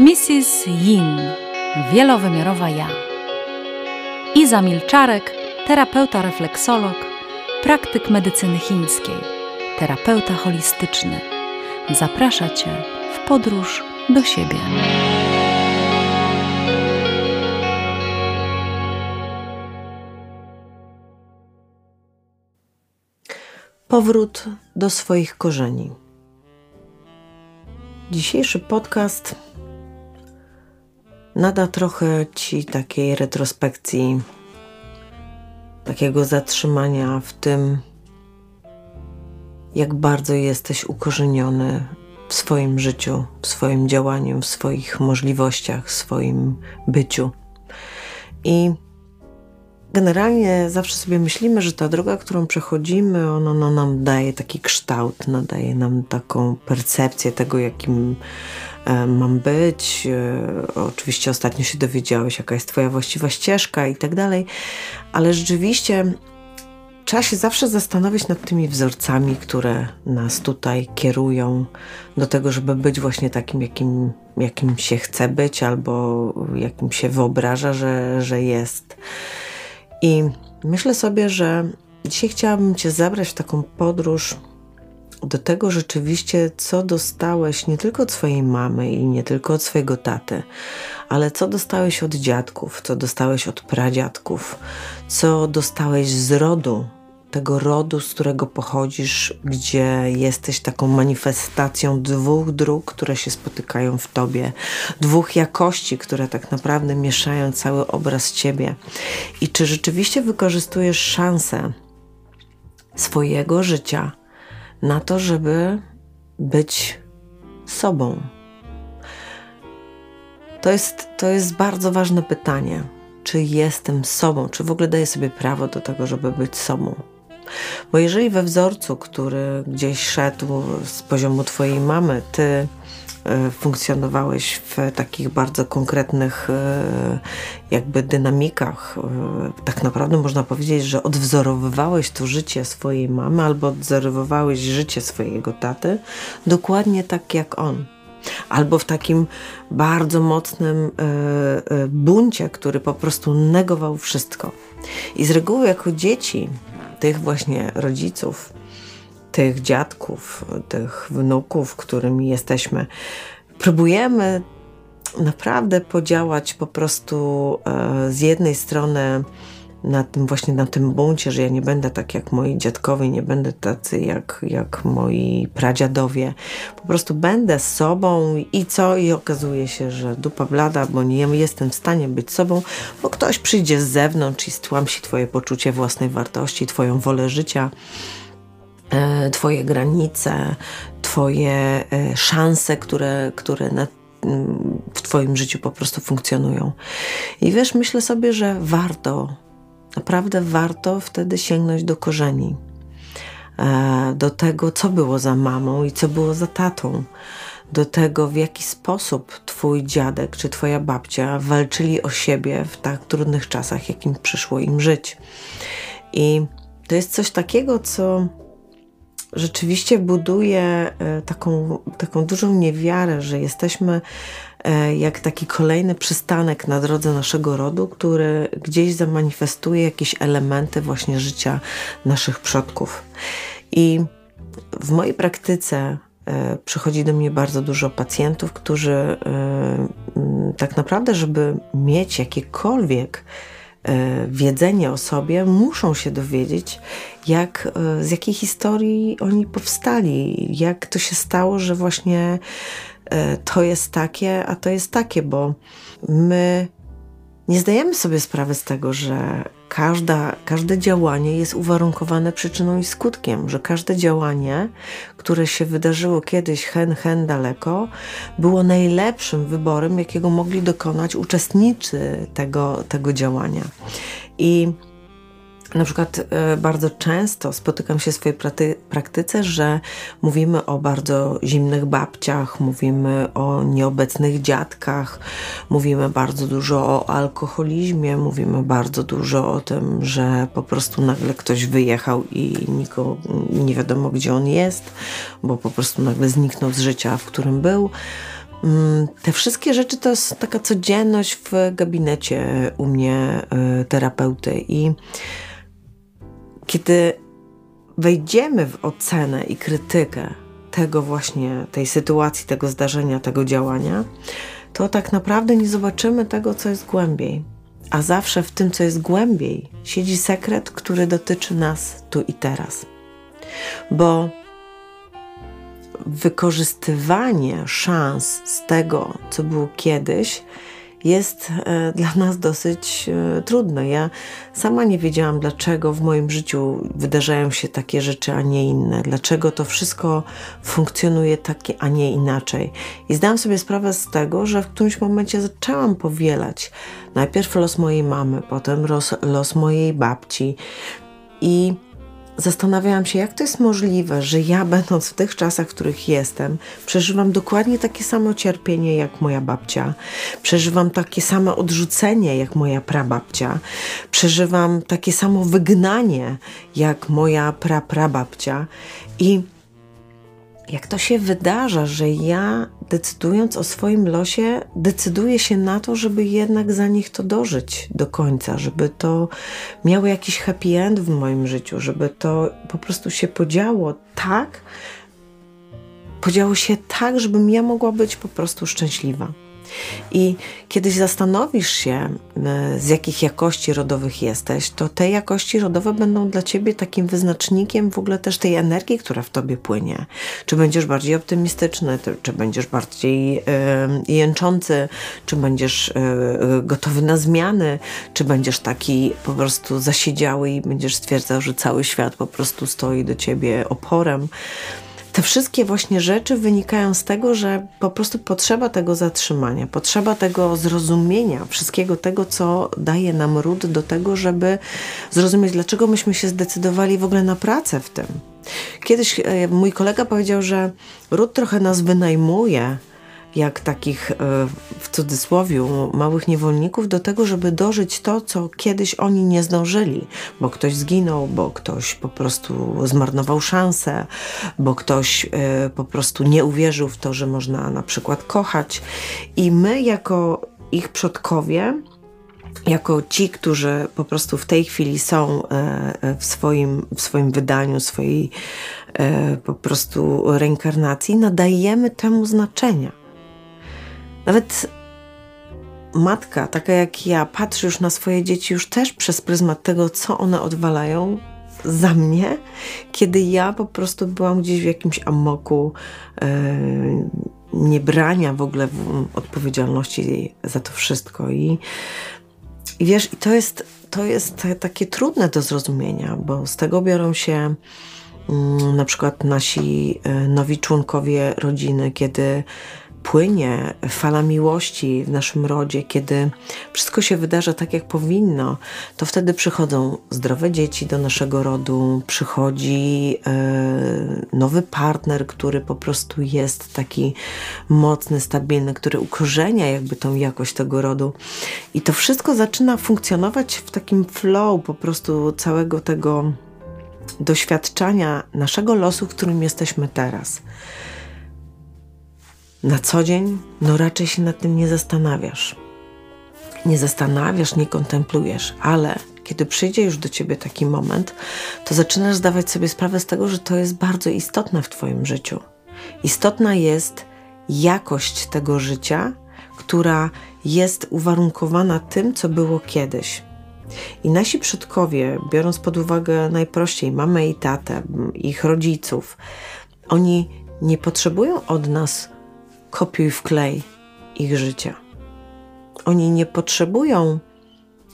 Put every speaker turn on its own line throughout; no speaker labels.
Mrs. Yin, wielowymiarowa ja. Iza Milczarek, terapeuta refleksolog, praktyk medycyny chińskiej, terapeuta holistyczny. Zaprasza Cię w podróż do siebie.
Powrót do swoich korzeni. Dzisiejszy podcast nada trochę ci takiej retrospekcji, takiego zatrzymania w tym, jak bardzo jesteś ukorzeniony w swoim życiu, w swoim działaniu, w swoich możliwościach, w swoim byciu. I generalnie zawsze sobie myślimy, że ta droga, którą przechodzimy, ona, ona nam daje taki kształt, nadaje nam taką percepcję tego, jakim mam być. E, oczywiście ostatnio się dowiedziałeś, jaka jest Twoja właściwa ścieżka i tak dalej, ale rzeczywiście trzeba się zawsze zastanowić nad tymi wzorcami, które nas tutaj kierują do tego, żeby być właśnie takim, jakim, jakim się chce być, albo jakim się wyobraża, że, że jest. I myślę sobie, że dzisiaj chciałabym Cię zabrać w taką podróż do tego rzeczywiście, co dostałeś nie tylko od swojej mamy i nie tylko od swojego taty, ale co dostałeś od dziadków, co dostałeś od pradziadków, co dostałeś z rodu, tego rodu, z którego pochodzisz, gdzie jesteś taką manifestacją dwóch dróg, które się spotykają w tobie, dwóch jakości, które tak naprawdę mieszają cały obraz ciebie. I czy rzeczywiście wykorzystujesz szansę swojego życia na to, żeby być sobą? To jest, to jest bardzo ważne pytanie. Czy jestem sobą? Czy w ogóle daję sobie prawo do tego, żeby być sobą? Bo jeżeli we wzorcu, który gdzieś szedł z poziomu Twojej mamy, Ty funkcjonowałeś w takich bardzo konkretnych e, jakby dynamikach. E, tak naprawdę można powiedzieć, że odwzorowywałeś to życie swojej mamy albo odwzorowywałeś życie swojego taty dokładnie tak jak on. Albo w takim bardzo mocnym buncie, który po prostu negował wszystko. I z reguły jako dzieci tych właśnie rodziców, tych dziadków, tych wnuków, którymi jesteśmy, próbujemy naprawdę podziałać po prostu e, z jednej strony na tym właśnie na tym buncie, że ja nie będę tak jak moi dziadkowie, nie będę tacy jak, jak moi pradziadowie. Po prostu będę sobą i co? I okazuje się, że dupa blada, bo nie jestem w stanie być sobą, bo ktoś przyjdzie z zewnątrz i stłamsi twoje poczucie własnej wartości, twoją wolę życia, twoje granice, twoje e, szanse, które, które na w Twoim życiu po prostu funkcjonują. I wiesz, myślę sobie, że warto Naprawdę warto wtedy sięgnąć do korzeni, e, do tego, co było za mamą i co było za tatą, do tego, w jaki sposób Twój dziadek czy Twoja babcia walczyli o siebie w tak trudnych czasach, jakim przyszło im żyć. I to jest coś takiego, co rzeczywiście buduje e, taką, taką dużą niewiarę, że jesteśmy E, jak taki kolejny przystanek na drodze naszego rodu, który gdzieś zamanifestuje jakieś elementy właśnie życia naszych przodków. I w mojej praktyce e, przychodzi do mnie bardzo dużo pacjentów, którzy tak naprawdę, żeby mieć jakiekolwiek wiedzenie o sobie, muszą się dowiedzieć, jak, z jakiej historii oni powstali, jak to się stało, że właśnie E, to jest takie, a to jest takie, bo my nie zdajemy sobie sprawy z tego, że każda, każde działanie jest uwarunkowane przyczyną i skutkiem, że każde działanie, które się wydarzyło kiedyś hen, hen daleko, było najlepszym wyborem, jakiego mogli dokonać uczestnicy tego, tego działania. I na przykład e, bardzo często spotykam się w swojej praktyce, że mówimy o bardzo zimnych babciach, mówimy o nieobecnych dziadkach, mówimy bardzo dużo o alkoholizmie, mówimy bardzo dużo o tym, że po prostu nagle ktoś wyjechał i nikogo, nie wiadomo gdzie on jest, bo po prostu nagle zniknął z życia, w którym był. mm, te wszystkie rzeczy to jest taka codzienność w gabinecie u mnie y, terapeuty i kiedy wejdziemy w ocenę i krytykę tego właśnie, tej sytuacji, tego zdarzenia, tego działania, to tak naprawdę nie zobaczymy tego, co jest głębiej. A zawsze w tym, co jest głębiej, siedzi sekret, który dotyczy nas tu i teraz. Bo wykorzystywanie szans z tego, co było kiedyś, jest e, dla nas dosyć e, trudne. Ja sama nie wiedziałam, dlaczego w moim życiu wydarzają się takie rzeczy, a nie inne. Dlaczego to wszystko funkcjonuje tak, a nie inaczej. I zdałam sobie sprawę z tego, że w którymś momencie zaczęłam powielać najpierw los mojej mamy, potem los, los mojej babci. I zastanawiałam się, jak to jest możliwe, że ja, będąc w tych czasach, w których jestem, przeżywam dokładnie takie samo cierpienie jak moja babcia, przeżywam takie samo odrzucenie jak moja prababcia, przeżywam takie samo wygnanie jak moja praprababcia. I jak to się wydarza, że ja decydując o swoim losie, decyduję się na to, żeby jednak za nich to dożyć do końca, żeby to miało jakiś happy end w moim życiu, żeby to po prostu się podziało tak, podziało się tak, żebym ja mogła być po prostu szczęśliwa. I kiedyś zastanowisz się, e, z jakich jakości rodowych jesteś, to te jakości rodowe będą dla ciebie takim wyznacznikiem w ogóle też tej energii, która w tobie płynie. Czy będziesz bardziej optymistyczny, czy będziesz bardziej jęczący, czy będziesz y, gotowy na zmiany, czy będziesz taki po prostu zasiedziały i będziesz stwierdzał, że cały świat po prostu stoi do ciebie oporem. Te wszystkie właśnie rzeczy wynikają z tego, że po prostu potrzeba tego zatrzymania, potrzeba tego zrozumienia, wszystkiego tego, co daje nam ród do tego, żeby zrozumieć, dlaczego myśmy się zdecydowali w ogóle na pracę w tym. Kiedyś e, mój kolega powiedział, że ród trochę nas wynajmuje jak takich e, w cudzysłowie małych niewolników do tego, żeby dożyć to, co kiedyś oni nie zdążyli, bo ktoś zginął, bo ktoś po prostu zmarnował szansę, bo ktoś e, po prostu nie uwierzył w to, że można na przykład kochać. I my, jako ich przodkowie, jako ci, którzy po prostu w tej chwili są e, w swoim, w swoim wydaniu, swojej po prostu reinkarnacji, nadajemy temu znaczenia. Nawet matka, taka jak ja, patrzy już na swoje dzieci już też przez pryzmat tego, co one odwalają za mnie, kiedy ja po prostu byłam gdzieś w jakimś amoku yy, niebrania w ogóle odpowiedzialności za to wszystko. I, i wiesz, i to jest, to jest takie trudne do zrozumienia, bo z tego biorą się mm, na przykład nasi e, nowi członkowie rodziny, kiedy płynie fala miłości w naszym rodzie, kiedy wszystko się wydarza tak, jak powinno, to wtedy przychodzą zdrowe dzieci do naszego rodu, przychodzi e, nowy partner, który po prostu jest taki mocny, stabilny, który ukorzenia jakby tą jakość tego rodu. I to wszystko zaczyna funkcjonować w takim flow po prostu całego tego doświadczania naszego losu, w którym jesteśmy teraz na co dzień, no raczej się nad tym nie zastanawiasz. Nie zastanawiasz, nie kontemplujesz, ale kiedy przyjdzie już do ciebie taki moment, to zaczynasz zdawać sobie sprawę z tego, że to jest bardzo istotne w Twoim życiu. Istotna jest jakość tego życia, która jest uwarunkowana tym, co było kiedyś. I nasi przodkowie, biorąc pod uwagę najprościej mamę i tatę, ich rodziców, oni nie potrzebują od nas kopiuj wklej ich życia. Oni nie potrzebują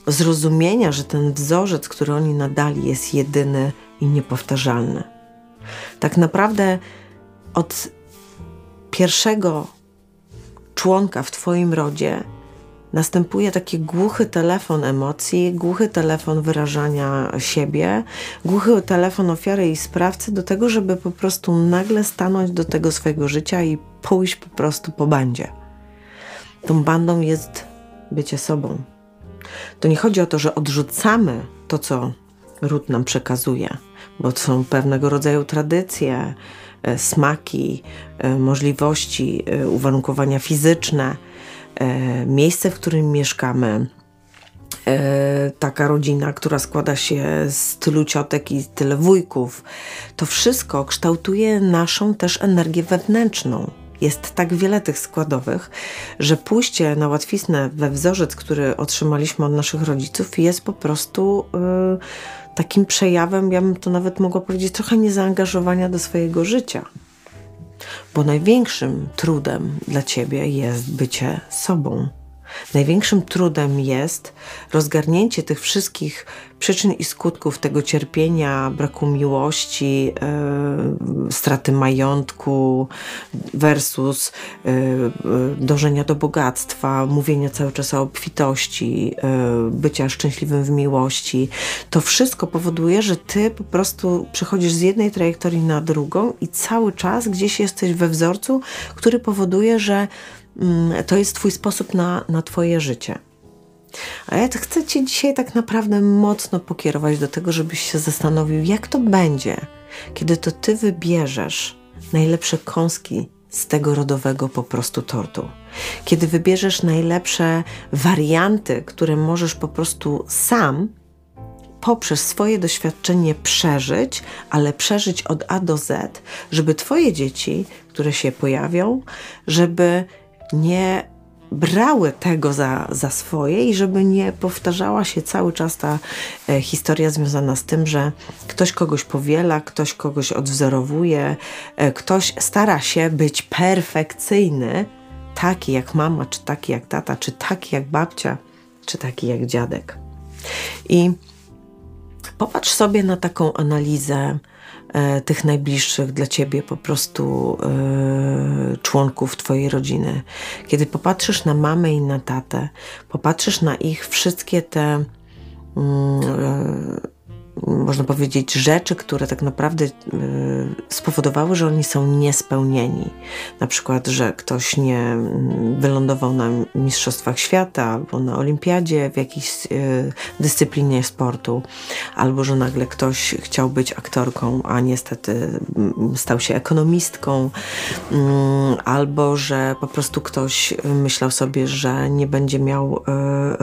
zrozumienia, że ten wzorzec, który oni nadali, jest jedyny i niepowtarzalny. Tak naprawdę od pierwszego członka w Twoim rodzie następuje taki głuchy telefon emocji, głuchy telefon wyrażania siebie, głuchy telefon ofiary i sprawcy do tego, żeby po prostu nagle stanąć do tego swojego życia i pójść po prostu po bandzie. Tą bandą jest bycie sobą. To nie chodzi o to, że odrzucamy to, co ród nam przekazuje, bo są pewnego rodzaju tradycje, e, smaki, e, możliwości, uwarunkowania fizyczne, miejsce, w którym mieszkamy, taka rodzina, która składa się z tylu ciotek i tyle wujków, to wszystko kształtuje naszą też energię wewnętrzną. Jest tak wiele tych składowych, że pójście na łatwiznę we wzorzec, który otrzymaliśmy od naszych rodziców, jest po prostu yy, takim przejawem, ja bym to nawet mogła powiedzieć, trochę niezaangażowania do swojego życia. Bo największym trudem dla ciebie jest bycie sobą. Największym trudem jest rozgarnięcie tych wszystkich przyczyn i skutków tego cierpienia, braku miłości, yy, straty majątku versus yy, dążenia do bogactwa, mówienia cały czas o obfitości, yy, bycia szczęśliwym w miłości. To wszystko powoduje, że ty po prostu przechodzisz z jednej trajektorii na drugą i cały czas gdzieś jesteś we wzorcu, który powoduje, że to jest twój sposób na, na twoje życie. A ja chcę Cię dzisiaj tak naprawdę mocno pokierować do tego, żebyś się zastanowił, jak to będzie, kiedy to Ty wybierzesz najlepsze kąski z tego rodowego po prostu tortu. Kiedy wybierzesz najlepsze warianty, które możesz po prostu sam poprzez swoje doświadczenie przeżyć, ale przeżyć od A do Z, żeby Twoje dzieci, które się pojawią, żeby nie brały tego za, za swoje i żeby nie powtarzała się cały czas ta e, historia związana z tym, że ktoś kogoś powiela, ktoś kogoś odwzorowuje, e, ktoś stara się być perfekcyjny, taki jak mama, czy taki jak tata, czy taki jak babcia, czy taki jak dziadek. I popatrz sobie na taką analizę tych najbliższych dla ciebie po prostu e, członków twojej rodziny. Kiedy popatrzysz na mamę i na tatę, popatrzysz na ich wszystkie te mm, e, można powiedzieć, rzeczy, które tak naprawdę y, spowodowały, że oni są niespełnieni. Na przykład, że ktoś nie mm, wylądował na Mistrzostwach Świata albo na Olimpiadzie w jakiejś y, dyscyplinie sportu, albo że nagle ktoś chciał być aktorką, a niestety mm, stał się ekonomistką, mm, albo że po prostu ktoś myślał sobie, że nie będzie miał y,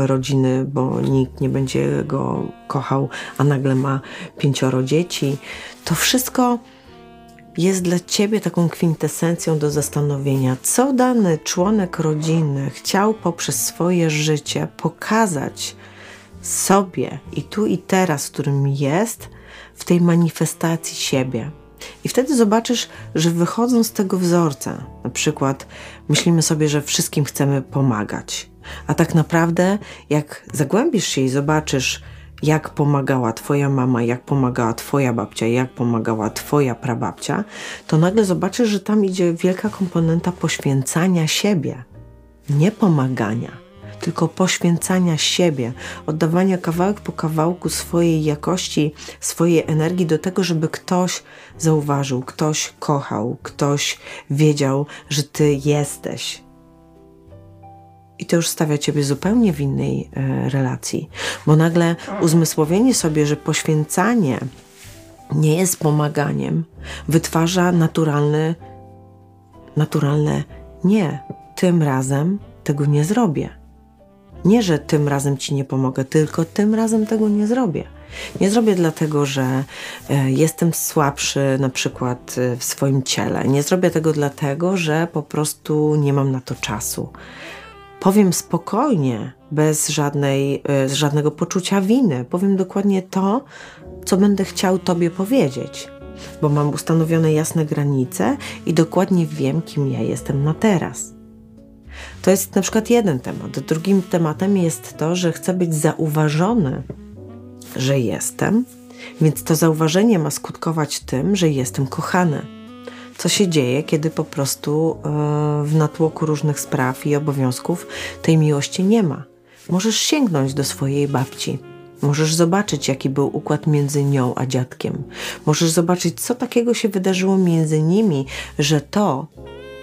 rodziny, bo nikt nie będzie go kochał, a nagle ma pięcioro dzieci. To wszystko jest dla ciebie taką kwintesencją do zastanowienia, co dany członek rodziny chciał poprzez swoje życie pokazać sobie i tu i teraz, w którym jest, w tej manifestacji siebie. I wtedy zobaczysz, że wychodząc z tego wzorca, na przykład myślimy sobie, że wszystkim chcemy pomagać, a tak naprawdę, jak zagłębisz się i zobaczysz, jak pomagała Twoja mama, jak pomagała Twoja babcia, jak pomagała Twoja prababcia, to nagle zobaczysz, że tam idzie wielka komponenta poświęcania siebie, nie pomagania, tylko poświęcania siebie, oddawania kawałek po kawałku swojej jakości, swojej energii do tego, żeby ktoś zauważył, ktoś kochał, ktoś wiedział, że Ty jesteś, i to już stawia ciebie zupełnie w innej e, relacji, bo nagle uzmysłowienie sobie, że poświęcanie nie jest pomaganiem, wytwarza naturalny, naturalne nie, tym razem tego nie zrobię. Nie, że tym razem ci nie pomogę, tylko tym razem tego nie zrobię. Nie zrobię dlatego, że e, jestem słabszy na przykład e, w swoim ciele. Nie zrobię tego dlatego, że po prostu nie mam na to czasu powiem spokojnie, bez żadnej, e, żadnego poczucia winy. Powiem dokładnie to, co będę chciał Tobie powiedzieć, bo mam ustanowione jasne granice i dokładnie wiem, kim ja jestem na teraz. To jest na przykład jeden temat. Drugim tematem jest to, że chcę być zauważony, że jestem, więc to zauważenie ma skutkować tym, że jestem kochany co się dzieje, kiedy po prostu e, w natłoku różnych spraw i obowiązków tej miłości nie ma. Możesz sięgnąć do swojej babci. Możesz zobaczyć, jaki był układ między nią a dziadkiem. Możesz zobaczyć, co takiego się wydarzyło między nimi, że to,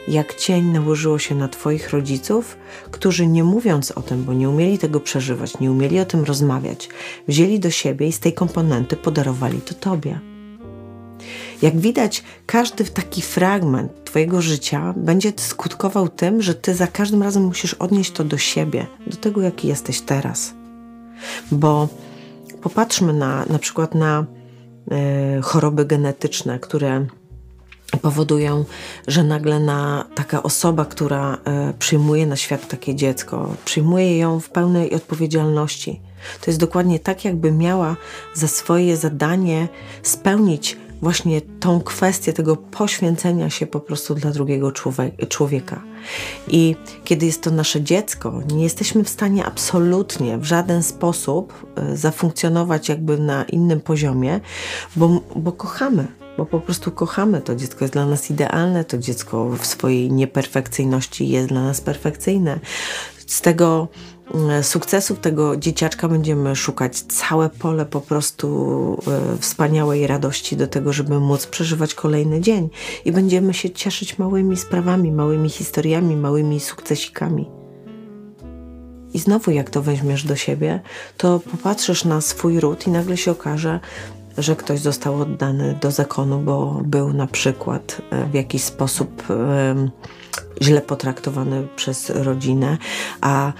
jak cień nałożyło się na Twoich rodziców, którzy nie mówiąc o tym, bo nie umieli tego przeżywać, nie umieli o tym rozmawiać, wzięli do siebie i z tej komponenty podarowali to Tobie. Jak widać, każdy taki fragment Twojego życia będzie skutkował tym, że Ty za każdym razem musisz odnieść to do siebie, do tego, jaki jesteś teraz. Bo popatrzmy na, na przykład na y, choroby genetyczne, które powodują, że nagle na taka osoba, która y, przyjmuje na świat takie dziecko, przyjmuje ją w pełnej odpowiedzialności. To jest dokładnie tak, jakby miała za swoje zadanie spełnić właśnie tą kwestię tego poświęcenia się po prostu dla drugiego człowieka. I kiedy jest to nasze dziecko, nie jesteśmy w stanie absolutnie w żaden sposób e, zafunkcjonować jakby na innym poziomie, bo, bo kochamy. Bo po prostu kochamy to dziecko, jest dla nas idealne, to dziecko w swojej nieperfekcyjności jest dla nas perfekcyjne. Z tego sukcesów tego dzieciaczka będziemy szukać całe pole po prostu e, wspaniałej radości do tego, żeby móc przeżywać kolejny dzień i będziemy się cieszyć małymi sprawami, małymi historiami, małymi sukcesikami. I znowu, jak to weźmiesz do siebie, to popatrzysz na swój ród i nagle się okaże, że ktoś został oddany do zakonu, bo był na przykład e, w jakiś sposób źle potraktowany przez rodzinę, a e,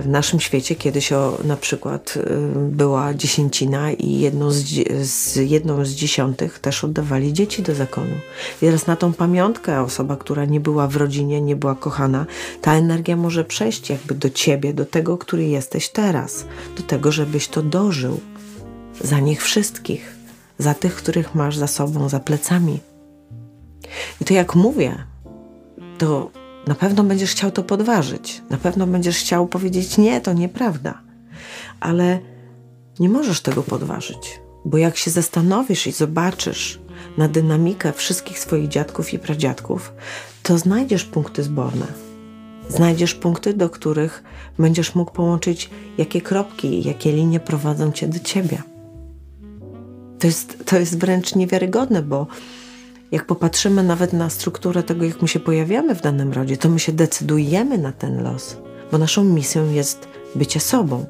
w naszym świecie kiedyś o, na przykład e, była dziesięcina i jedną z, z, jedną z dziesiątych też oddawali dzieci do zakonu. I teraz na tą pamiątkę osoba, która nie była w rodzinie, nie była kochana, ta energia może przejść jakby do ciebie, do tego, który jesteś teraz, do tego, żebyś to dożył za nich wszystkich, za tych, których masz za sobą, za plecami. I to jak mówię, to na pewno będziesz chciał to podważyć. Na pewno będziesz chciał powiedzieć: Nie, to nieprawda. Ale nie możesz tego podważyć, bo jak się zastanowisz i zobaczysz na dynamikę wszystkich swoich dziadków i pradziadków, to znajdziesz punkty zborne. Znajdziesz punkty, do których będziesz mógł połączyć, jakie kropki, jakie linie prowadzą cię do ciebie. To jest, to jest wręcz niewiarygodne, bo jak popatrzymy nawet na strukturę tego, jak my się pojawiamy w danym rodzie, to my się decydujemy na ten los, bo naszą misją jest bycie sobą.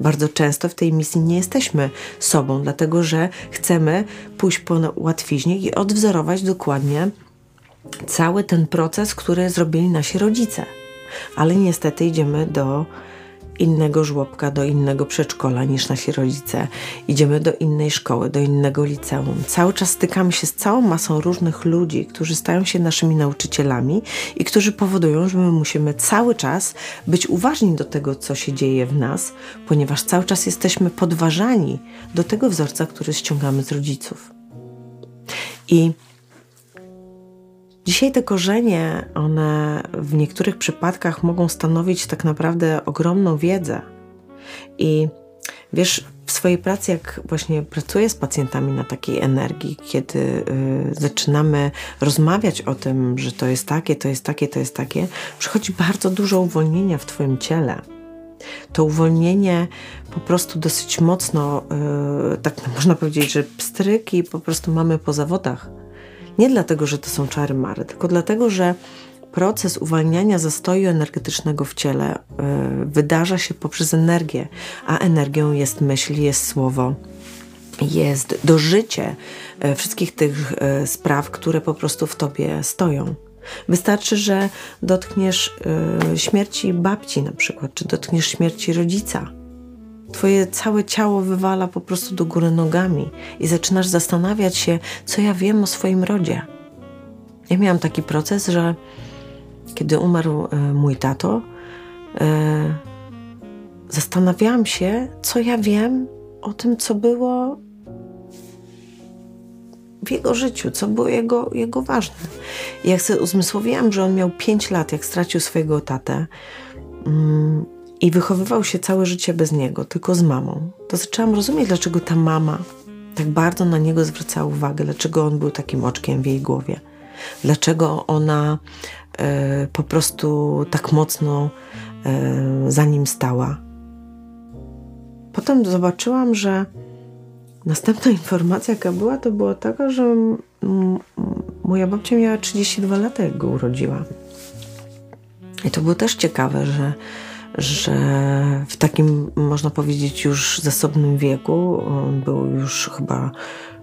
Bardzo często w tej misji nie jesteśmy sobą, dlatego że chcemy pójść po łatwiźnie i odwzorować dokładnie cały ten proces, który zrobili nasi rodzice. Ale niestety idziemy do innego żłobka, do innego przedszkola niż nasi rodzice. Idziemy do innej szkoły, do innego liceum. Cały czas stykamy się z całą masą różnych ludzi, którzy stają się naszymi nauczycielami i którzy powodują, że my musimy cały czas być uważni do tego, co się dzieje w nas, ponieważ cały czas jesteśmy podważani do tego wzorca, który ściągamy z rodziców. I Dzisiaj te korzenie, one w niektórych przypadkach mogą stanowić tak naprawdę ogromną wiedzę. I wiesz, w swojej pracy, jak właśnie pracuję z pacjentami na takiej energii, kiedy y, zaczynamy rozmawiać o tym, że to jest takie, to jest takie, to jest takie, przychodzi bardzo dużo uwolnienia w Twoim ciele. To uwolnienie po prostu dosyć mocno, y, tak można powiedzieć, że pstryki po prostu mamy po zawodach nie dlatego, że to są czary mary, tylko dlatego, że proces uwalniania zastoju energetycznego w ciele y, wydarza się poprzez energię, a energią jest myśl, jest słowo, jest dożycie y, wszystkich tych y, spraw, które po prostu w tobie stoją. Wystarczy, że dotkniesz śmierci babci na przykład, czy dotkniesz śmierci rodzica Twoje całe ciało wywala po prostu do góry nogami i zaczynasz zastanawiać się, co ja wiem o swoim rodzie. Ja miałam taki proces, że kiedy umarł e, mój tato, e, zastanawiałam się, co ja wiem o tym, co było w jego życiu, co było jego, jego ważne. I jak sobie uzmysłowiłam, że on miał 5 lat, jak stracił swojego tatę, mm, i wychowywał się całe życie bez niego, tylko z mamą, to zaczęłam rozumieć, dlaczego ta mama tak bardzo na niego zwracała uwagę, dlaczego on był takim oczkiem w jej głowie, dlaczego ona e, po prostu tak mocno e, za nim stała. Potem zobaczyłam, że następna informacja, jaka była, to była taka, że moja babcia miała 32 lata, jak go urodziła. I to było też ciekawe, że że w takim, można powiedzieć, już zasobnym wieku, on był już chyba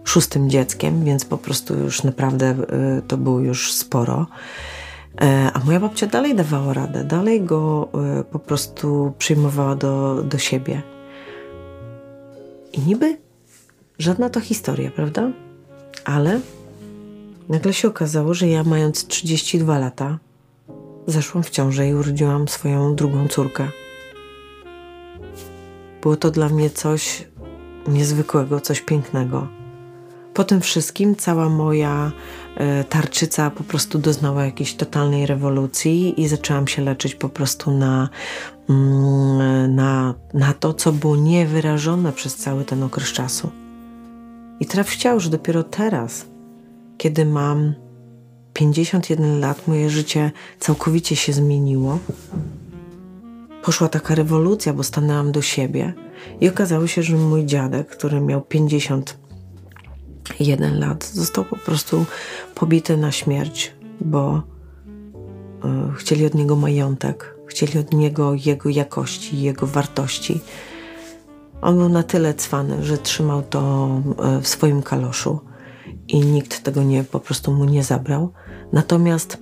szóstym dzieckiem, więc po prostu już naprawdę y, to było już sporo. E, a moja babcia dalej dawała radę, dalej go y, po prostu przyjmowała do, do siebie. I niby żadna to historia, prawda? Ale nagle się okazało, że ja mając 32 lata, zeszłam w ciążę i urodziłam swoją drugą córkę. Było to dla mnie coś niezwykłego, coś pięknego. Po tym wszystkim cała moja e, tarczyca po prostu doznała jakiejś totalnej rewolucji i zaczęłam się leczyć po prostu na, mm, na, na to, co było niewyrażone przez cały ten okres czasu. I traf chciał, że dopiero teraz, kiedy mam 51 lat, moje życie całkowicie się zmieniło. Poszła taka rewolucja, bo stanęłam do siebie i okazało się, że mój dziadek, który miał 51 lat, został po prostu pobity na śmierć, bo y, chcieli od niego majątek, chcieli od niego jego jakości, jego wartości. On był na tyle cwany, że trzymał to e, w swoim kaloszu i nikt tego nie, po prostu mu nie zabrał. Natomiast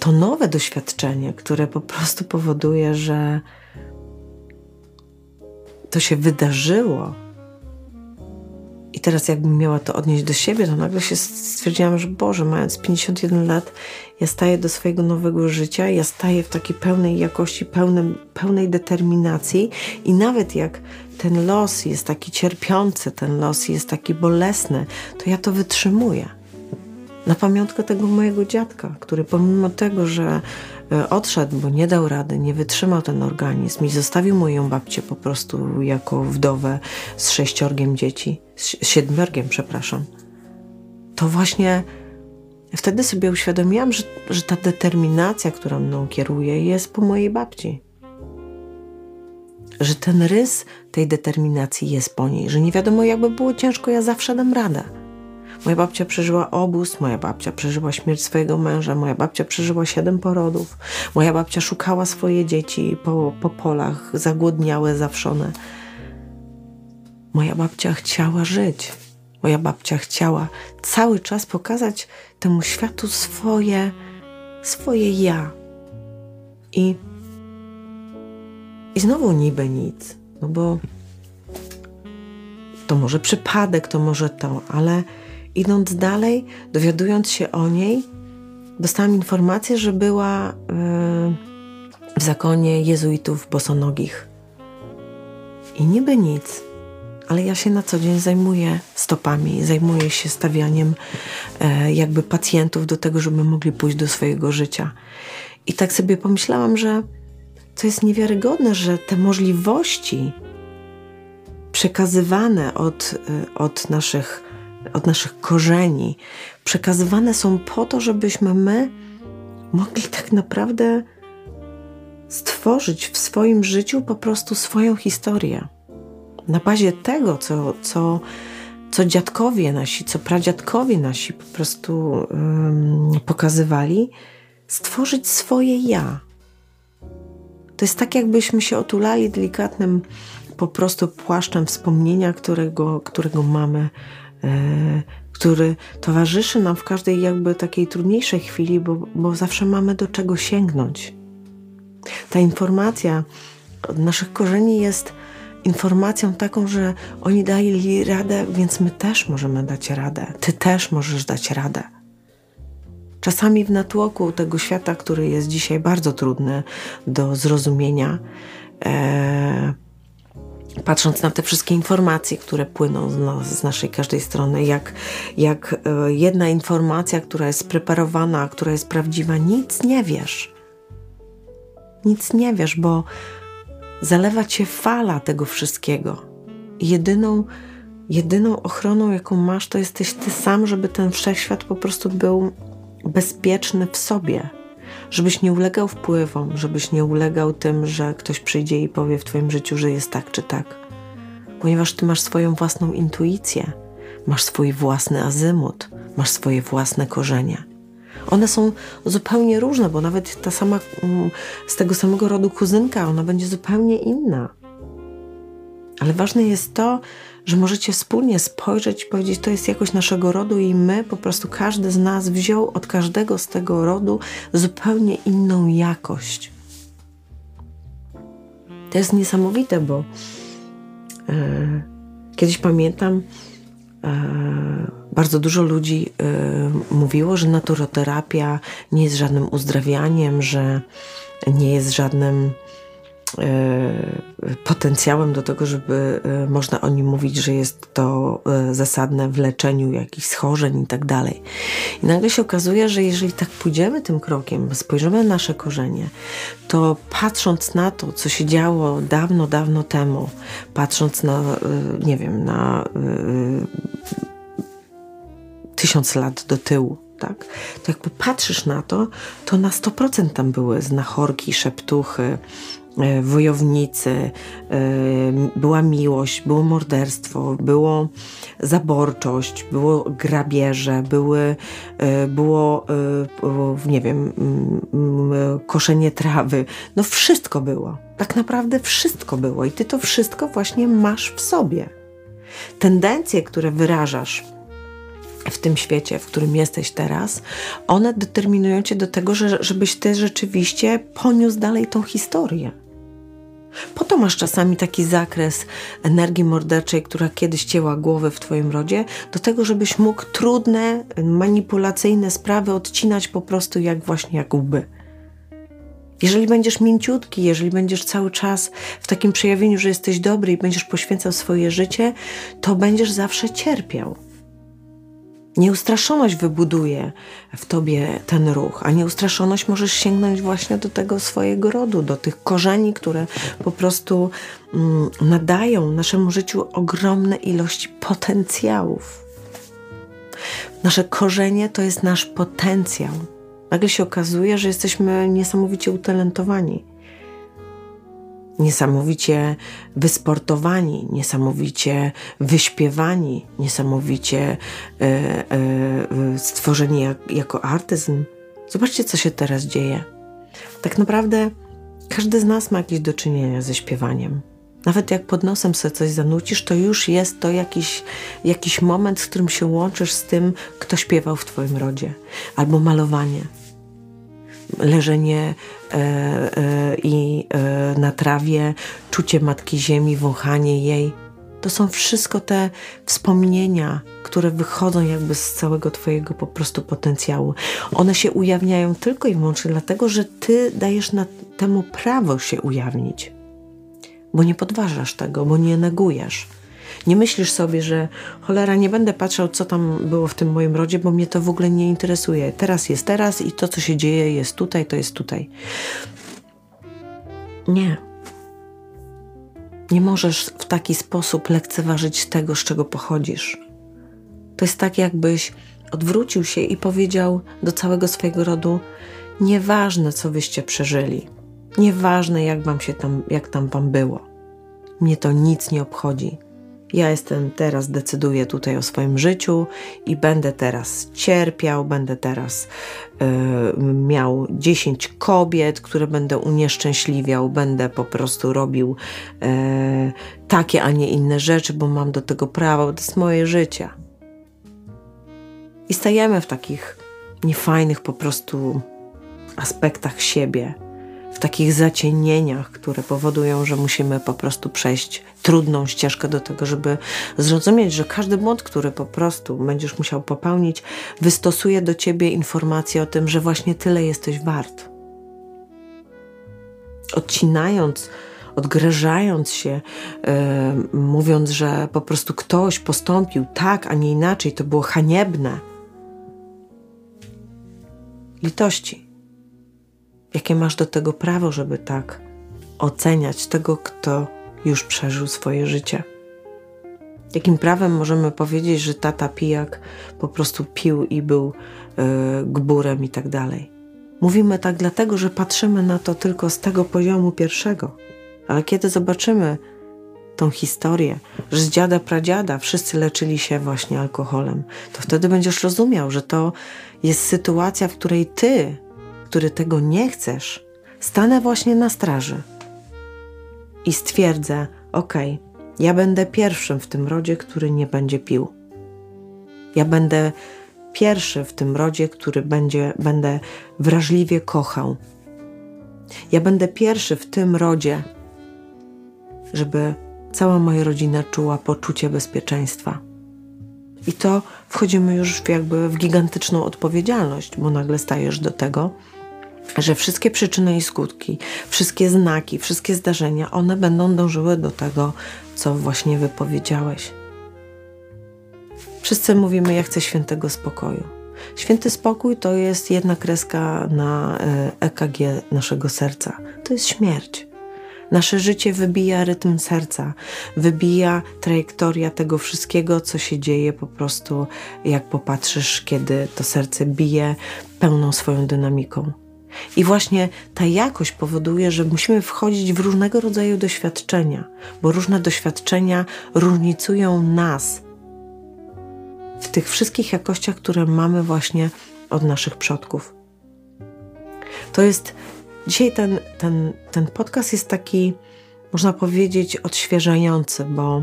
to nowe doświadczenie, które po prostu powoduje, że to się wydarzyło, i teraz jakbym miała to odnieść do siebie, to nagle się stwierdziłam, że Boże, mając 51 lat, ja staję do swojego nowego życia, ja staję w takiej pełnej jakości, pełnym, pełnej determinacji i nawet jak ten los jest taki cierpiący, ten los jest taki bolesny, to ja to wytrzymuję. Na pamiątkę tego mojego dziadka, który pomimo tego, że E, odszedł, bo nie dał rady, nie wytrzymał ten organizm i zostawił moją babcię po prostu jako wdowę z sześciorgiem dzieci, z siedmiorgiem, przepraszam. To właśnie wtedy sobie uświadomiłam, że, że ta determinacja, która mną kieruje, jest po mojej babci. Że ten rys tej determinacji jest po niej, że nie wiadomo, jakby było ciężko, ja zawsze dam radę. Moja babcia przeżyła obóz, moja babcia przeżyła śmierć swojego męża, moja babcia przeżyła siedem porodów. Moja babcia szukała swoje dzieci po, po polach, zagłodniałe, zawszone. Moja babcia chciała żyć. Moja babcia chciała cały czas pokazać temu światu swoje, swoje ja. I, i znowu niby nic, no bo to może przypadek, to może to, ale idąc dalej, dowiadując się o niej, dostałam informację, że była w zakonie jezuitów bosonogich. I niby nic, ale ja się na co dzień zajmuję stopami, zajmuję się stawianiem e, jakby pacjentów do tego, żeby mogli pójść do swojego życia. I tak sobie pomyślałam, że to jest niewiarygodne, że te możliwości przekazywane od, e, od naszych od naszych korzeni, przekazywane są po to, żebyśmy my mogli tak naprawdę stworzyć w swoim życiu po prostu swoją historię. Na bazie tego, co, co, co dziadkowie nasi, co pradziadkowie nasi po prostu um, pokazywali, stworzyć swoje ja. To jest tak, jakbyśmy się otulali delikatnym po prostu płaszczem wspomnienia, którego, którego mamy który towarzyszy nam w każdej jakby takiej trudniejszej chwili, bo, bo zawsze mamy do czego sięgnąć. Ta informacja od naszych korzeni jest informacją taką, że oni dali radę, więc my też możemy dać radę. Ty też możesz dać radę. Czasami w natłoku tego świata, który jest dzisiaj bardzo trudny do zrozumienia, e, patrząc na te wszystkie informacje, które płyną z, z, naszej każdej strony, jak, jak e, jedna informacja, która jest preparowana, która jest prawdziwa, nic nie wiesz. Nic nie wiesz, bo zalewa cię fala tego wszystkiego. Jedyną, jedyną ochroną, jaką masz, to jesteś ty sam, żeby ten wszechświat po prostu był bezpieczny w sobie żebyś nie ulegał wpływom, żebyś nie ulegał tym, że ktoś przyjdzie i powie w Twoim życiu, że jest tak czy tak. Ponieważ Ty masz swoją własną intuicję, masz swój własny azymut, masz swoje własne korzenie. One są zupełnie różne, bo nawet ta sama mm, z tego samego rodu kuzynka, ona będzie zupełnie inna. Ale ważne jest to, że możecie wspólnie spojrzeć i powiedzieć, to jest jakość naszego rodu, i my po prostu każdy z nas wziął od każdego z tego rodu zupełnie inną jakość. To jest niesamowite, bo e, kiedyś pamiętam, e, bardzo dużo ludzi e, mówiło, że naturoterapia nie jest żadnym uzdrawianiem, że nie jest żadnym potencjałem do tego, żeby e, można o nim mówić, że jest to e, zasadne w leczeniu jakichś schorzeń i tak dalej. I nagle się okazuje, że jeżeli tak pójdziemy tym krokiem, spojrzymy na nasze korzenie, to patrząc na to, co się działo dawno, dawno temu, patrząc na, nie wiem, na tysiąc lat do tyłu, tak? To jak popatrzysz na to, to na 100% tam były znachorki, szeptuchy, E, wojownicy, e, była miłość, było morderstwo, było zaborczość, było grabieże, były, e, było, nie wiem, koszenie trawy. No wszystko było. Tak naprawdę wszystko było i ty to wszystko właśnie masz w sobie. Tendencje, które wyrażasz, w tym świecie, w którym jesteś teraz, one determinują cię do tego, że, żebyś ty rzeczywiście poniósł dalej tą historię. Po to masz czasami taki zakres energii morderczej, która kiedyś cięła głowę w Twoim rodzie, do tego, żebyś mógł trudne, manipulacyjne sprawy odcinać po prostu jak właśnie jak łby. Jeżeli będziesz mięciutki, jeżeli będziesz cały czas w takim przejawieniu, że jesteś dobry i będziesz poświęcał swoje życie, to będziesz zawsze cierpiał. Nieustraszoność wybuduje w tobie ten ruch, a nieustraszoność możesz sięgnąć właśnie do tego swojego rodu, do tych korzeni, które po prostu mm, nadają naszemu życiu ogromne ilości potencjałów. Nasze korzenie to jest nasz potencjał. Nagle się okazuje, że jesteśmy niesamowicie utalentowani niesamowicie wysportowani, niesamowicie wyśpiewani, niesamowicie e, e, stworzeni jak, jako artyzm. Zobaczcie, co się teraz dzieje. Tak naprawdę każdy z nas ma jakieś do czynienia ze śpiewaniem. Nawet jak pod nosem sobie coś zanucisz, to już jest to jakiś, jakiś moment, w którym się łączysz z tym, kto śpiewał w Twoim rodzie, albo malowanie leżenie i e, na trawie, czucie matki ziemi, wąchanie jej. To są wszystko te wspomnienia, które wychodzą jakby z całego Twojego po prostu potencjału. One się ujawniają tylko i wyłącznie dlatego, że Ty dajesz na temu prawo się ujawnić, bo nie podważasz tego, bo nie negujesz. Nie myślisz sobie, że cholera, nie będę patrzał, co tam było w tym moim rodzie, bo mnie to w ogóle nie interesuje. Teraz jest teraz i to, co się dzieje, jest tutaj, to jest tutaj. Nie. Nie możesz w taki sposób lekceważyć tego, z czego pochodzisz. To jest tak, jakbyś odwrócił się i powiedział do całego swojego rodu: Nieważne, co wyście przeżyli, nieważne, jak wam się tam, jak tam wam było. Mnie to nic nie obchodzi. Ja jestem teraz, decyduję tutaj o swoim życiu i będę teraz cierpiał, będę teraz y, miał 10 kobiet, które będę unieszczęśliwiał, będę po prostu robił y, takie, a nie inne rzeczy, bo mam do tego prawo, to jest moje życie. I stajemy w takich niefajnych po prostu aspektach siebie takich zacienieniach, które powodują, że musimy po prostu przejść trudną ścieżkę do tego, żeby zrozumieć, że każdy błąd, który po prostu będziesz musiał popełnić, wystosuje do ciebie informację o tym, że właśnie tyle jesteś wart. Odcinając, odgrażając się, yy, mówiąc, że po prostu ktoś postąpił tak, a nie inaczej, to było haniebne. Litości Jakie masz do tego prawo, żeby tak oceniać tego, kto już przeżył swoje życie? Jakim prawem możemy powiedzieć, że tata pijak po prostu pił i był yy, gburem i tak dalej? Mówimy tak dlatego, że patrzymy na to tylko z tego poziomu pierwszego. Ale kiedy zobaczymy tą historię, że z dziada pradziada wszyscy leczyli się właśnie alkoholem, to wtedy będziesz rozumiał, że to jest sytuacja, w której ty który tego nie chcesz, stanę właśnie na straży i stwierdzę: OK, Ja będę pierwszym w tym rodzie, który nie będzie pił. Ja będę pierwszy w tym rodzie, który będzie, będę wrażliwie kochał. Ja będę pierwszy w tym rodzie, żeby cała moja rodzina czuła poczucie bezpieczeństwa. I to wchodzimy już w jakby w gigantyczną odpowiedzialność, bo nagle stajesz do tego, że wszystkie przyczyny i skutki, wszystkie znaki, wszystkie zdarzenia, one będą dążyły do tego, co właśnie wypowiedziałeś. Wszyscy mówimy, ja chcę świętego spokoju. Święty spokój to jest jedna kreska na EKG e naszego serca. To jest śmierć. Nasze życie wybija rytm serca, wybija trajektoria tego wszystkiego, co się dzieje po prostu, jak popatrzysz, kiedy to serce bije pełną swoją dynamiką. I właśnie ta jakość powoduje, że musimy wchodzić w różnego rodzaju doświadczenia, bo różne doświadczenia różnicują nas w tych wszystkich jakościach, które mamy właśnie od naszych przodków. To jest dzisiaj ten, ten, ten podcast jest taki, można powiedzieć, odświeżający, bo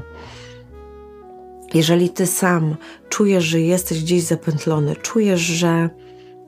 jeżeli ty sam czujesz, że jesteś gdzieś zapętlony, czujesz, że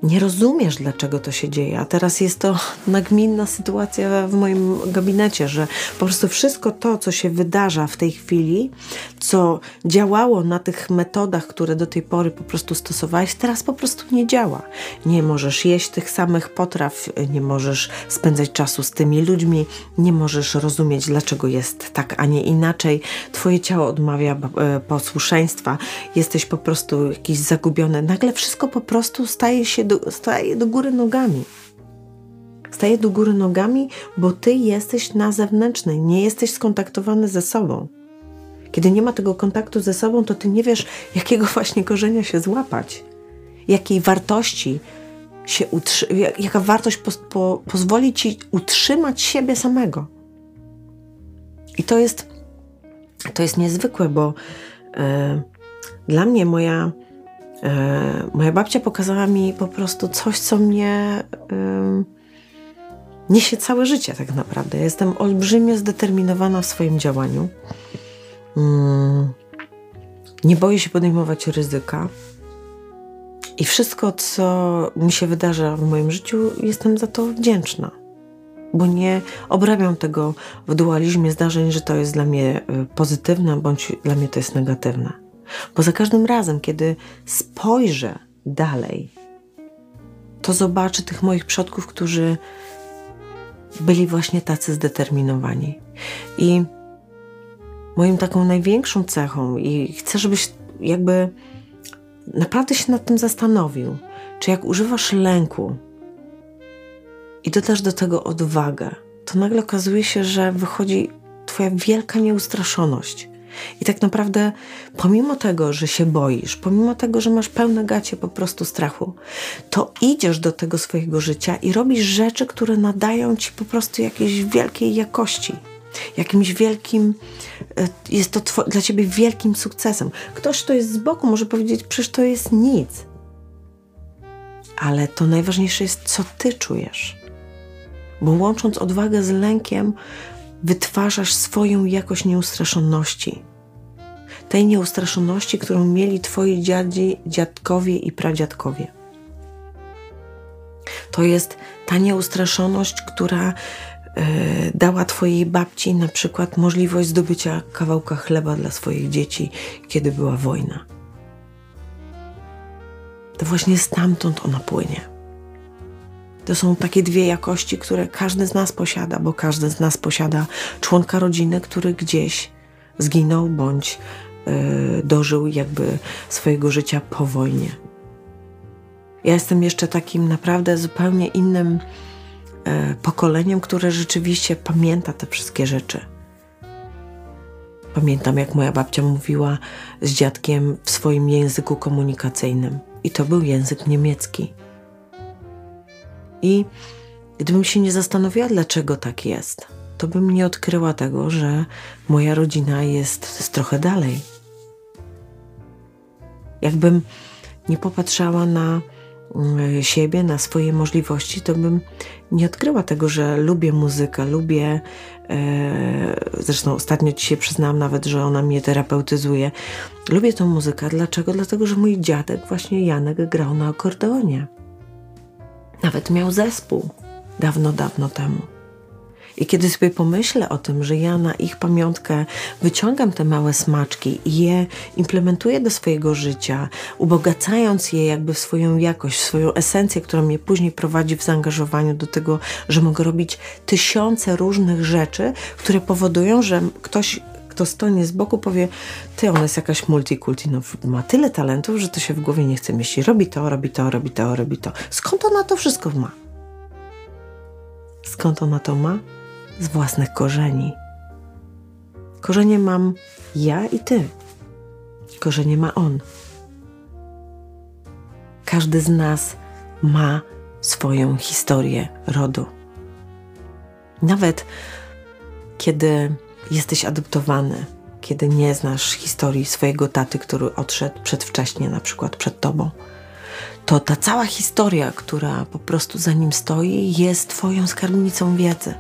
nie rozumiesz, dlaczego to się dzieje. A teraz jest to nagminna sytuacja w moim gabinecie, że po prostu wszystko to, co się wydarza w tej chwili, co działało na tych metodach, które do tej pory po prostu stosowałeś, teraz po prostu nie działa. Nie możesz jeść tych samych potraw, nie możesz spędzać czasu z tymi ludźmi, nie możesz rozumieć, dlaczego jest tak, a nie inaczej. Twoje ciało odmawia e, posłuszeństwa, jesteś po prostu jakiś zagubiony. Nagle wszystko po prostu staje się do, staje do góry nogami. Staje do góry nogami, bo ty jesteś na zewnętrznej, nie jesteś skontaktowany ze sobą. Kiedy nie ma tego kontaktu ze sobą, to ty nie wiesz, jakiego właśnie korzenia się złapać, jakiej wartości się utrzy- jaka wartość po, po, pozwoli ci utrzymać siebie samego. I to jest, to jest niezwykłe, bo e, dla mnie moja moja babcia pokazała mi po prostu coś, co mnie niesie całe życie, tak naprawdę. jestem olbrzymie zdeterminowana w swoim działaniu. Mm, nie boję się podejmować ryzyka. I wszystko, co mi się wydarza w moim życiu, jestem za to wdzięczna. Bo nie obrabiam tego w dualizmie zdarzeń, że to jest dla mnie e, pozytywne, bądź dla mnie to jest negatywne. Bo za każdym razem, kiedy spojrzę dalej, to zobaczę tych moich przodków, którzy byli właśnie tacy zdeterminowani. I moją taką największą cechą, i chcę, żebyś jakby naprawdę się nad tym zastanowił, czy jak używasz lęku i dodasz do tego odwagę, to nagle okazuje się, że wychodzi Twoja wielka nieustraszoność. I tak naprawdę, pomimo tego, że się boisz, pomimo tego, że masz pełne gacie po prostu strachu, to idziesz do tego swojego życia i robisz rzeczy, które nadają ci po prostu jakiejś wielkiej jakości. Jakimś wielkim, e, jest to dla ciebie wielkim sukcesem. Ktoś, kto jest z boku, może powiedzieć, przecież to jest nic. Ale to najważniejsze jest, co ty czujesz. Bo łącząc odwagę z lękiem, wytwarzasz swoją jakość nieustraszoności. Tej nieustraszoności, którą mieli twoi dziadzi, dziadkowie i pradziadkowie. To jest ta nieustraszoność, która y, dała twojej babci na przykład możliwość zdobycia kawałka chleba dla swoich dzieci, kiedy była wojna. To właśnie stamtąd ona płynie. To są takie dwie jakości, które każdy z nas posiada, bo każdy z nas posiada członka rodziny, który gdzieś zginął bądź dożył jakby swojego życia po wojnie. Ja jestem jeszcze takim naprawdę zupełnie innym y, pokoleniem, które rzeczywiście pamięta te wszystkie rzeczy. Pamiętam, jak moja babcia mówiła z dziadkiem w swoim języku komunikacyjnym, i to był język niemiecki. I gdybym się nie zastanowiła, dlaczego tak jest, to bym nie odkryła tego, że moja rodzina jest trochę dalej. Jakbym nie popatrzała na mm, siebie, na swoje możliwości, to bym nie odkryła tego, że lubię muzykę, lubię. E, zresztą ostatnio się przyznałam nawet, że ona mnie terapeutyzuje. Lubię tą muzykę. Dlaczego? Dlatego, że mój dziadek, właśnie Janek, grał na akordeonie. Nawet miał zespół dawno, dawno temu. I kiedy sobie pomyślę o tym, że ja na ich pamiątkę wyciągam te małe smaczki i je implementuję do swojego życia, ubogacając je jakby w swoją jakość, w swoją esencję, która mnie później prowadzi w zaangażowaniu do tego, że mogę robić tysiące różnych rzeczy, które powodują, że ktoś kto stoi z boku powie, ty, ona jest jakaś multikulti, no, ma tyle talentów, że to się w głowie nie chce mieścić. Robi to, robi to, robi to, robi to. Skąd ona to wszystko ma? Skąd ona to ma? Z własnych korzeni. Korzenie mam ja i ty. Korzenie ma on. Każdy z nas ma swoją historię rodu. Nawet kiedy jesteś adoptowany, kiedy nie znasz historii swojego taty, który odszedł przedwcześnie, na przykład przed tobą, to ta cała historia, która po prostu za nim stoi, jest Twoją skarbnicą wiedzy.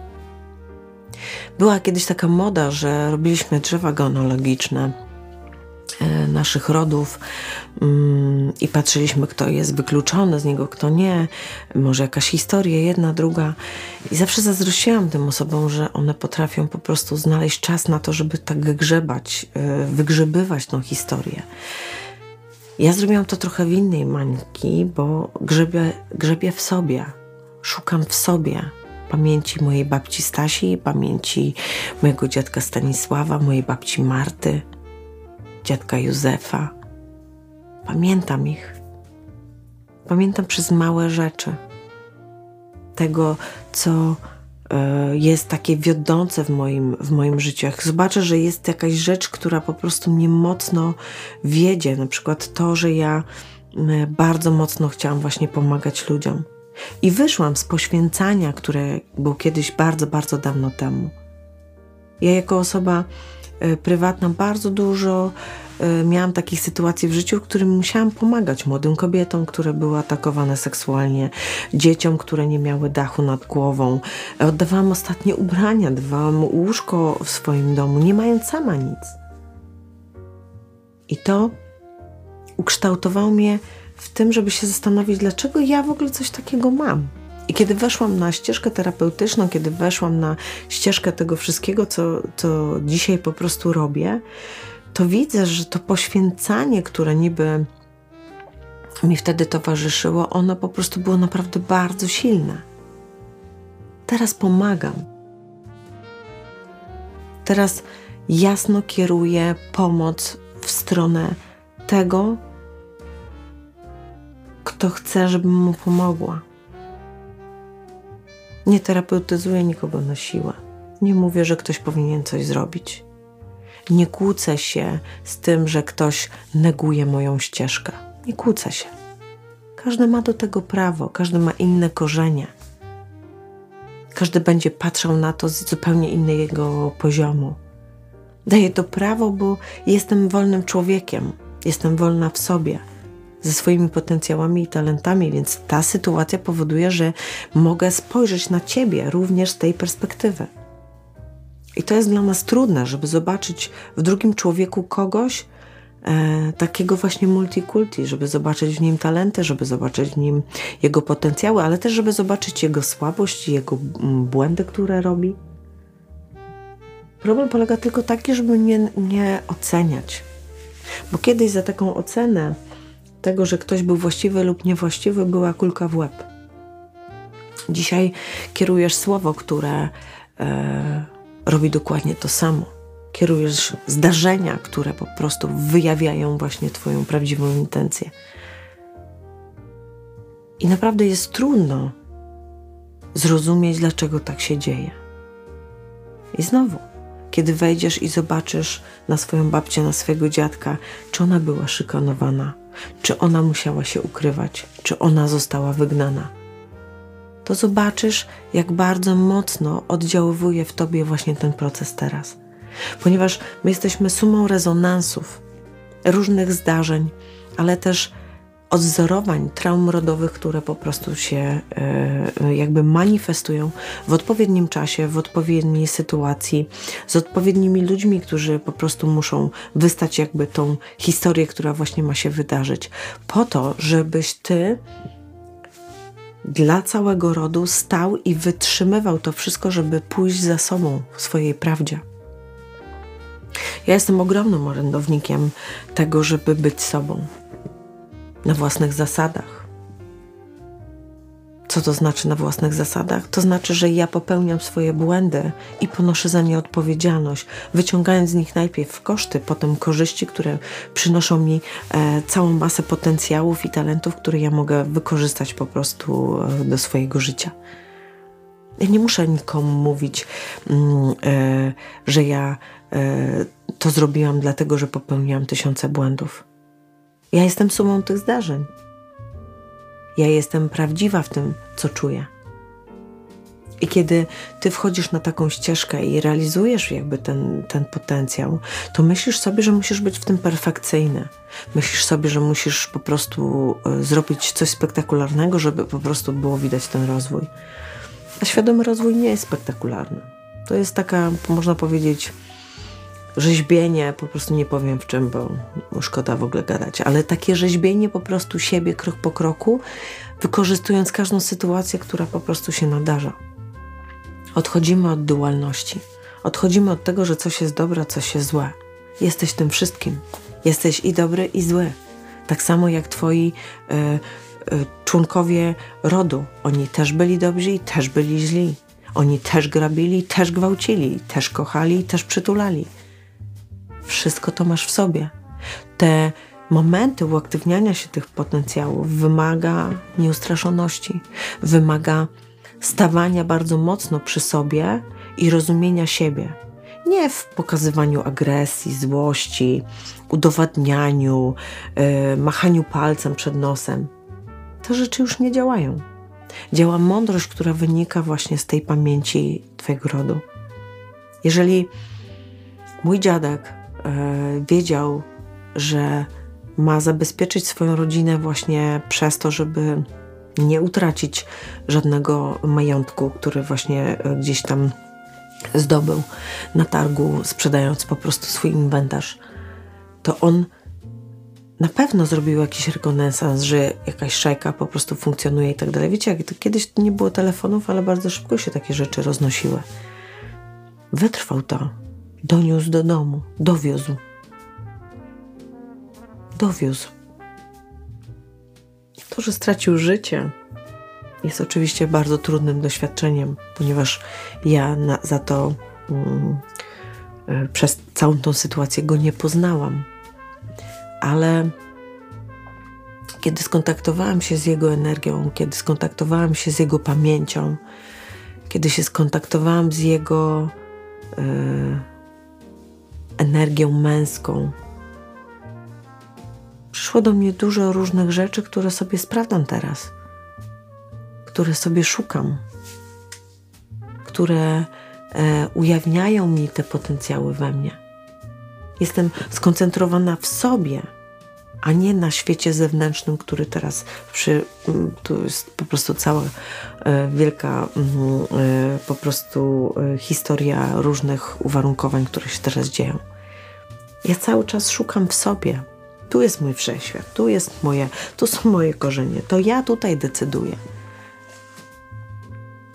Była kiedyś taka moda, że robiliśmy drzewa genealogiczne e, naszych rodów mm, i patrzyliśmy, kto jest wykluczony z niego, kto nie, może jakaś historia, jedna, druga. I zawsze zazdrościłam tym osobom, że one potrafią po prostu znaleźć czas na to, żeby tak grzebać, e, wygrzebywać tą historię. Ja zrobiłam to trochę w innej mańki, bo grzebię, grzebię w sobie, szukam w sobie, pamięci mojej babci Stasi, pamięci mojego dziadka Stanisława, mojej babci Marty, dziadka Józefa. Pamiętam ich. Pamiętam przez małe rzeczy. Tego, co e, jest takie wiodące w moim, w moim życiu. Jak zobaczę, że jest jakaś rzecz, która po prostu mnie mocno wiedzie, na przykład to, że ja bardzo mocno chciałam właśnie pomagać ludziom i wyszłam z poświęcania, które było kiedyś bardzo, bardzo dawno temu. Ja, jako osoba e, prywatna, bardzo dużo e, miałam takich sytuacji w życiu, w którym musiałam pomagać młodym kobietom, które były atakowane seksualnie, dzieciom, które nie miały dachu nad głową. Oddawałam ostatnie ubrania, dawałam łóżko w swoim domu, nie mając sama nic. I to ukształtowało mnie w tym, żeby się zastanowić, dlaczego ja w ogóle coś takiego mam. I kiedy weszłam na ścieżkę terapeutyczną, kiedy weszłam na ścieżkę tego wszystkiego, co, co dzisiaj po prostu robię, to widzę, że to poświęcanie, które niby mi wtedy towarzyszyło, ono po prostu było naprawdę bardzo silne. Teraz pomagam. Teraz jasno kieruję pomoc w stronę tego, kto chce, żebym mu pomogła. Nie terapeutyzuję nikogo na siłę. Nie mówię, że ktoś powinien coś zrobić. Nie kłócę się z tym, że ktoś neguje moją ścieżkę. Nie kłócę się. Każdy ma do tego prawo, każdy ma inne korzenie. Każdy będzie patrzał na to z zupełnie innego poziomu. Daję to prawo, bo jestem wolnym człowiekiem, jestem wolna w sobie ze swoimi potencjałami i talentami, więc ta sytuacja powoduje, że mogę spojrzeć na Ciebie również z tej perspektywy. I to jest dla nas trudne, żeby zobaczyć w drugim człowieku kogoś e, takiego właśnie multikulti, żeby zobaczyć w nim talenty, żeby zobaczyć w nim jego potencjały, ale też żeby zobaczyć jego słabość, jego błędy, które robi. Problem polega tylko taki, żeby nie, nie oceniać. Bo kiedyś za taką ocenę tego, że ktoś był właściwy lub niewłaściwy, była kulka w łeb. Dzisiaj kierujesz słowo, które e, robi dokładnie to samo. Kierujesz zdarzenia, które po prostu wyjawiają właśnie Twoją prawdziwą intencję. I naprawdę jest trudno zrozumieć, dlaczego tak się dzieje. I znowu, kiedy wejdziesz i zobaczysz na swoją babcię, na swojego dziadka, czy ona była szykanowana, czy ona musiała się ukrywać, czy ona została wygnana. To zobaczysz, jak bardzo mocno oddziaływuje w tobie właśnie ten proces teraz. Ponieważ my jesteśmy sumą rezonansów, różnych zdarzeń, ale też odwzorowań traum rodowych, które po prostu się e, jakby manifestują w odpowiednim czasie, w odpowiedniej sytuacji, z odpowiednimi ludźmi, którzy po prostu muszą wystać jakby tą historię, która właśnie ma się wydarzyć, po to, żebyś ty dla całego rodu stał i wytrzymywał to wszystko, żeby pójść za sobą w swojej prawdzie. Ja jestem ogromnym orędownikiem tego, żeby być sobą na własnych zasadach. Co to znaczy na własnych zasadach? To znaczy, że ja popełniam swoje błędy i ponoszę za nie odpowiedzialność, wyciągając z nich najpierw koszty, potem korzyści, które przynoszą mi e, całą masę potencjałów i talentów, które ja mogę wykorzystać po prostu e, do swojego życia. Ja nie muszę nikomu mówić, mm, e, że ja e, to zrobiłam dlatego, że popełniłam tysiące błędów. Ja jestem sumą tych zdarzeń. Ja jestem prawdziwa w tym, co czuję. I kiedy ty wchodzisz na taką ścieżkę i realizujesz jakby ten, ten potencjał, to myślisz sobie, że musisz być w tym perfekcyjny. Myślisz sobie, że musisz po prostu e, zrobić coś spektakularnego, żeby po prostu było widać ten rozwój. A świadomy rozwój nie jest spektakularny. To jest taka, można powiedzieć, rzeźbienie, po prostu nie powiem w czym, bo szkoda w ogóle gadać, ale takie rzeźbienie po prostu siebie krok po kroku, wykorzystując każdą sytuację, która po prostu się nadarza. Odchodzimy od dualności. Odchodzimy od tego, że coś jest dobre, coś jest złe. Jesteś tym wszystkim. Jesteś i dobry, i zły. Tak samo jak twoi y, y, członkowie rodu. Oni też byli dobrzy i też byli źli. Oni też grabili, też gwałcili, też kochali, też przytulali. Wszystko to masz w sobie. Te momenty uaktywniania się tych potencjałów wymaga nieustraszoności, wymaga stawania bardzo mocno przy sobie i rozumienia siebie. Nie w pokazywaniu agresji, złości, udowadnianiu, yy, machaniu palcem przed nosem. Te rzeczy już nie działają. Działa mądrość, która wynika właśnie z tej pamięci Twojego rodu. Jeżeli mój dziadek wiedział, że ma zabezpieczyć swoją rodzinę właśnie przez to, żeby nie utracić żadnego majątku, który właśnie e, gdzieś tam zdobył na targu, sprzedając po prostu swój inwentarz, to on na pewno zrobił jakiś rekonesans, że jakaś szajka po prostu funkcjonuje i tak dalej. Wiecie, jak to kiedyś nie było telefonów, ale bardzo szybko się takie rzeczy roznosiły. Wytrwał to doniósł do domu, dowiózł. Dowiózł. To, że stracił życie, jest oczywiście bardzo trudnym doświadczeniem, ponieważ ja na, za to mm, e, przez całą tą sytuację go nie poznałam. Ale kiedy skontaktowałam się z jego energią, kiedy skontaktowałam się z jego pamięcią, kiedy się skontaktowałam z jego. Yy, energią męską. Przyszło do mnie dużo różnych rzeczy, które sobie sprawdzam teraz, które sobie szukam, które e, ujawniają mi te potencjały we mnie. Jestem skoncentrowana w sobie, a nie na świecie zewnętrznym, który teraz przy, tu jest po prostu cała e, wielka mm, e, po prostu e, historia różnych uwarunkowań, które się teraz dzieją. Ja cały czas szukam w sobie. Tu jest mój wszechświat, tu jest moje, tu są moje korzenie, to ja tutaj decyduję.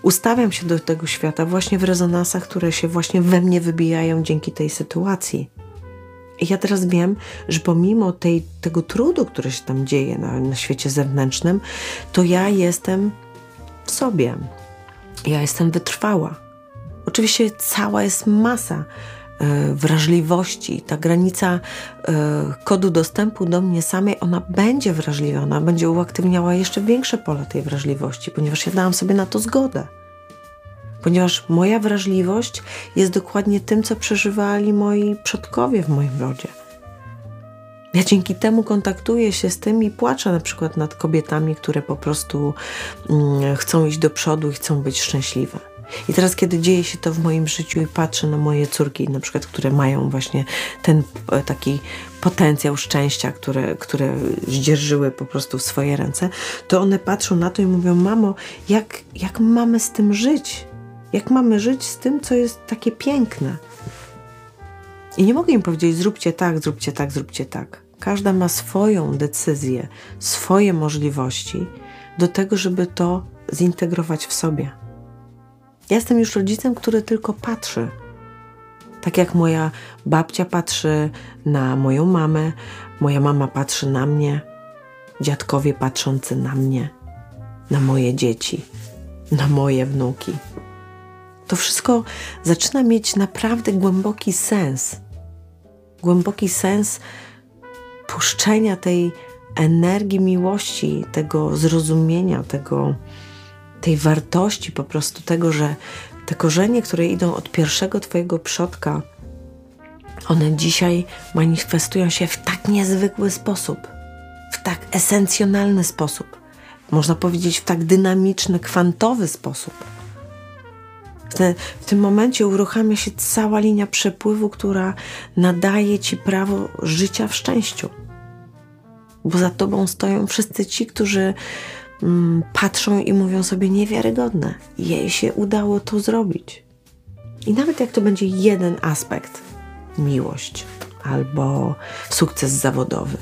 Ustawiam się do tego świata właśnie w rezonansach, które się właśnie we mnie wybijają dzięki tej sytuacji. I ja teraz wiem, że pomimo tej, tego trudu, który się tam dzieje na, na świecie zewnętrznym, to ja jestem w sobie. Ja jestem wytrwała. Oczywiście cała jest masa e, wrażliwości. Ta granica e, kodu dostępu do mnie samej, ona będzie wrażliwiona, będzie uaktywniała jeszcze większe pole tej wrażliwości, ponieważ ja dałam sobie na to zgodę ponieważ moja wrażliwość jest dokładnie tym, co przeżywali moi przodkowie w moim rodzie. Ja dzięki temu kontaktuję się z tym i płaczę na przykład nad kobietami, które po prostu mm, chcą iść do przodu i chcą być szczęśliwe. I teraz, kiedy dzieje się to w moim życiu i patrzę na moje córki, na przykład, które mają właśnie ten e, taki potencjał szczęścia, które, które zdzierżyły po prostu w swoje ręce, to one patrzą na to i mówią: Mamo, jak, jak mamy z tym żyć? Jak mamy żyć z tym, co jest takie piękne? I nie mogę im powiedzieć: zróbcie tak, zróbcie tak, zróbcie tak. Każda ma swoją decyzję, swoje możliwości do tego, żeby to zintegrować w sobie. Ja jestem już rodzicem, który tylko patrzy. Tak jak moja babcia patrzy na moją mamę, moja mama patrzy na mnie, dziadkowie patrzący na mnie, na moje dzieci, na moje wnuki. To wszystko zaczyna mieć naprawdę głęboki sens. Głęboki sens puszczenia tej energii miłości, tego zrozumienia, tego, tej wartości, po prostu tego, że te korzenie, które idą od pierwszego Twojego przodka, one dzisiaj manifestują się w tak niezwykły sposób, w tak esencjonalny sposób, można powiedzieć w tak dynamiczny, kwantowy sposób. Te, w tym momencie uruchamia się cała linia przepływu, która nadaje Ci prawo życia w szczęściu. Bo za Tobą stoją wszyscy ci, którzy mm, patrzą i mówią sobie niewiarygodne. Jej się udało to zrobić. I nawet jak to będzie jeden aspekt, miłość albo sukces zawodowy,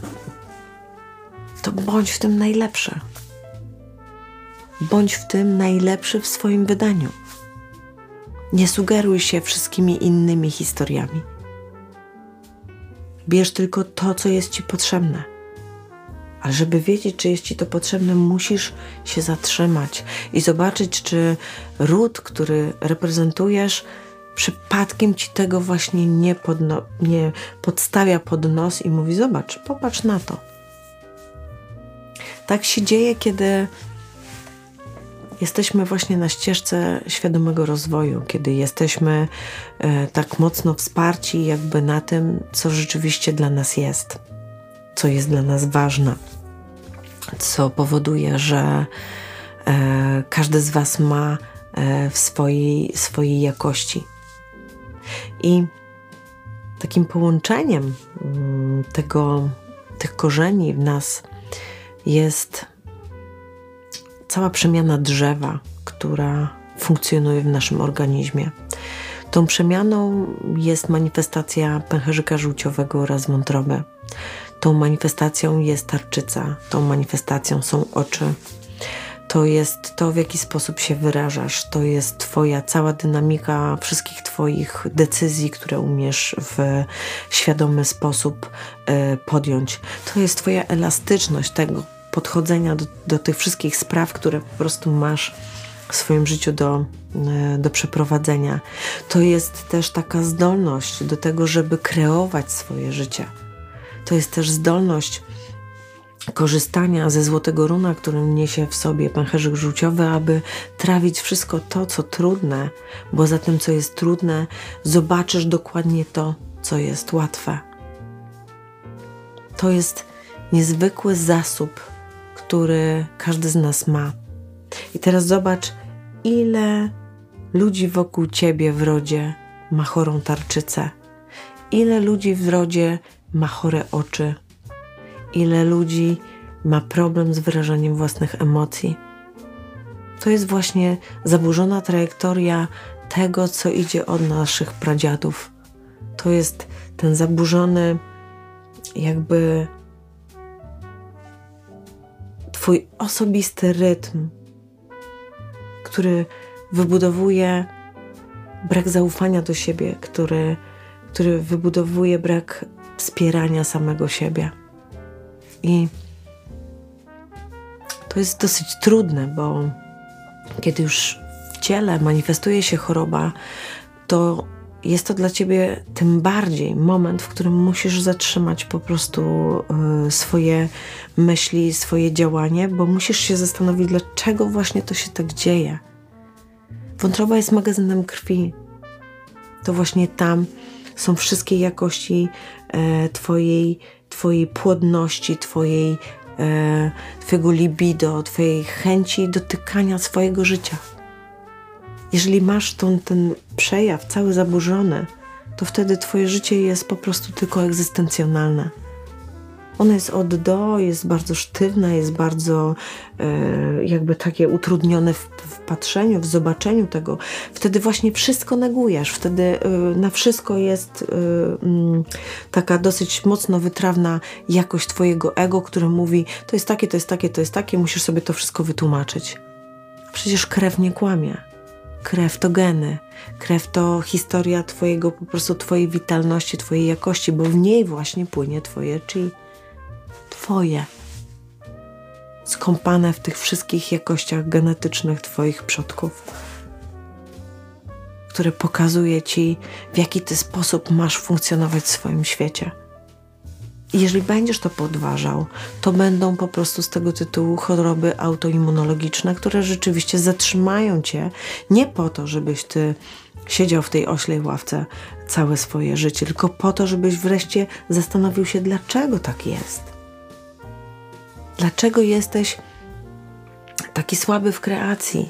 to bądź w tym najlepszy. Bądź w tym najlepszy w swoim wydaniu. Nie sugeruj się wszystkimi innymi historiami. Bierz tylko to, co jest Ci potrzebne. Ale żeby wiedzieć, czy jest Ci to potrzebne, musisz się zatrzymać i zobaczyć, czy ród, który reprezentujesz, przypadkiem Ci tego właśnie nie, podno- nie podstawia pod nos i mówi: Zobacz, popatrz na to. Tak się dzieje, kiedy jesteśmy właśnie na ścieżce świadomego rozwoju, kiedy jesteśmy e, tak mocno wsparci, jakby na tym, co rzeczywiście dla nas jest, co jest dla nas ważne, co powoduje, że e, każdy z Was ma e, w swojej, swojej jakości. I takim połączeniem mm, tego, tych korzeni w nas jest cała przemiana drzewa, która funkcjonuje w naszym organizmie. Tą przemianą jest manifestacja pęcherzyka żółciowego oraz wątroby. Tą manifestacją jest tarczyca, tą manifestacją są oczy. To jest to, w jaki sposób się wyrażasz, to jest Twoja cała dynamika wszystkich Twoich decyzji, które umiesz w świadomy sposób y, podjąć. To jest Twoja elastyczność tego, podchodzenia do, do tych wszystkich spraw, które po prostu masz w swoim życiu do, e, do przeprowadzenia. To jest też taka zdolność do tego, żeby kreować swoje życie. To jest też zdolność korzystania ze złotego runa, który niesie w sobie pęcherzyk żółciowy, aby trawić wszystko to, co trudne, bo za tym, co jest trudne, zobaczysz dokładnie to, co jest łatwe. To jest niezwykły zasób który każdy z nas ma. I teraz zobacz, ile ludzi wokół ciebie w rodzie ma chorą tarczycę, ile ludzi w rodzie ma chore oczy, ile ludzi ma problem z wyrażaniem własnych emocji. To jest właśnie zaburzona trajektoria tego, co idzie od naszych pradziadów. To jest ten zaburzony, jakby Twój osobisty rytm, który wybudowuje brak zaufania do siebie, który, który wybudowuje brak wspierania samego siebie. I to jest dosyć trudne, bo kiedy już w ciele manifestuje się choroba, to jest to dla ciebie tym bardziej moment, w którym musisz zatrzymać po prostu y, swoje myśli, swoje działanie, bo musisz się zastanowić, dlaczego właśnie to się tak dzieje. Wątroba jest magazynem krwi. To właśnie tam są wszystkie jakości e, twojej, twojej płodności, twojej, e, twojego libido, twojej chęci dotykania swojego życia. Jeżeli masz tą, ten przejaw cały zaburzony, to wtedy twoje życie jest po prostu tylko egzystencjonalne. Ona jest od do, jest bardzo sztywna, jest bardzo e, jakby takie utrudnione w, w, patrzeniu, w zobaczeniu tego. Wtedy właśnie wszystko negujesz, wtedy e, na wszystko jest e, m, taka dosyć mocno wytrawna jakość twojego ego, które mówi to jest takie, to jest takie, to jest takie, musisz sobie to wszystko wytłumaczyć. Przecież krew nie kłamie. Krew to geny, krew to historia Twojego, po prostu Twojej witalności, Twojej jakości, bo w niej właśnie płynie Twoje chi. Twoje. Skąpane w tych wszystkich jakościach genetycznych Twoich przodków, które pokazuje Ci, w jaki Ty sposób masz funkcjonować w swoim świecie. Jeżeli będziesz to podważał, to będą po prostu z tego tytułu choroby autoimmunologiczne, które rzeczywiście zatrzymają cię nie po to, żebyś ty siedział w tej oślej ławce całe swoje życie, tylko po to, żebyś wreszcie zastanowił się, dlaczego tak jest. Dlaczego jesteś taki słaby w kreacji?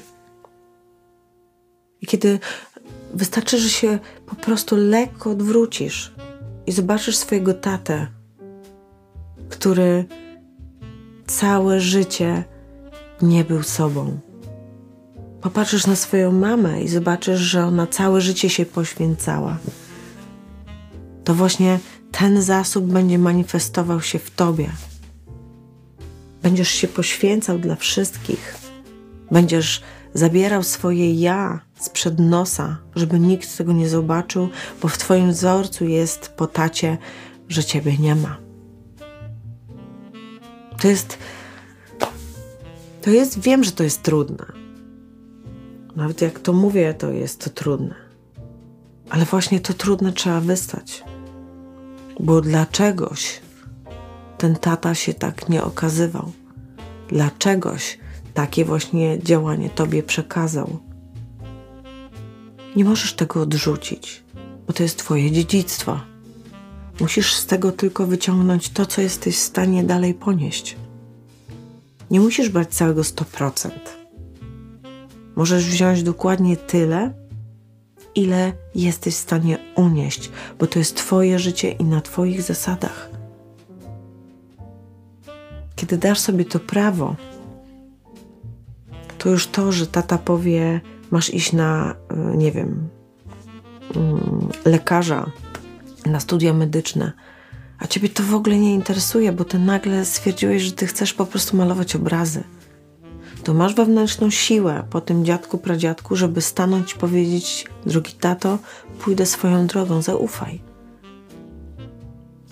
I kiedy wystarczy, że się po prostu lekko odwrócisz i zobaczysz swojego tatę, który całe życie nie był sobą. Popatrzysz na swoją mamę i zobaczysz, że ona całe życie się poświęcała. To właśnie ten zasób będzie manifestował się w tobie. Będziesz się poświęcał dla wszystkich. Będziesz zabierał swoje ja sprzed nosa, żeby nikt tego nie zobaczył, bo w twoim wzorcu jest po tacie, że ciebie nie ma. To jest. To jest, wiem, że to jest trudne. Nawet jak to mówię, to jest to trudne. Ale właśnie to trudne trzeba wystać. Bo dlaczegoś ten tata się tak nie okazywał. Dlaczegoś takie właśnie działanie tobie przekazał. Nie możesz tego odrzucić, bo to jest twoje dziedzictwo. Musisz z tego tylko wyciągnąć to, co jesteś w stanie dalej ponieść. Nie musisz brać całego 100%. Możesz wziąć dokładnie tyle, ile jesteś w stanie unieść, bo to jest Twoje życie i na Twoich zasadach. Kiedy dasz sobie to prawo, to już to, że tata powie, masz iść na, e, nie wiem, mm, lekarza, na studia medyczne, a ciebie to w ogóle nie interesuje, bo ty nagle stwierdziłeś, że ty chcesz po prostu malować obrazy. To masz wewnętrzną siłę po tym dziadku, pradziadku, żeby stanąć i powiedzieć: Drogi tato, pójdę swoją drogą, zaufaj.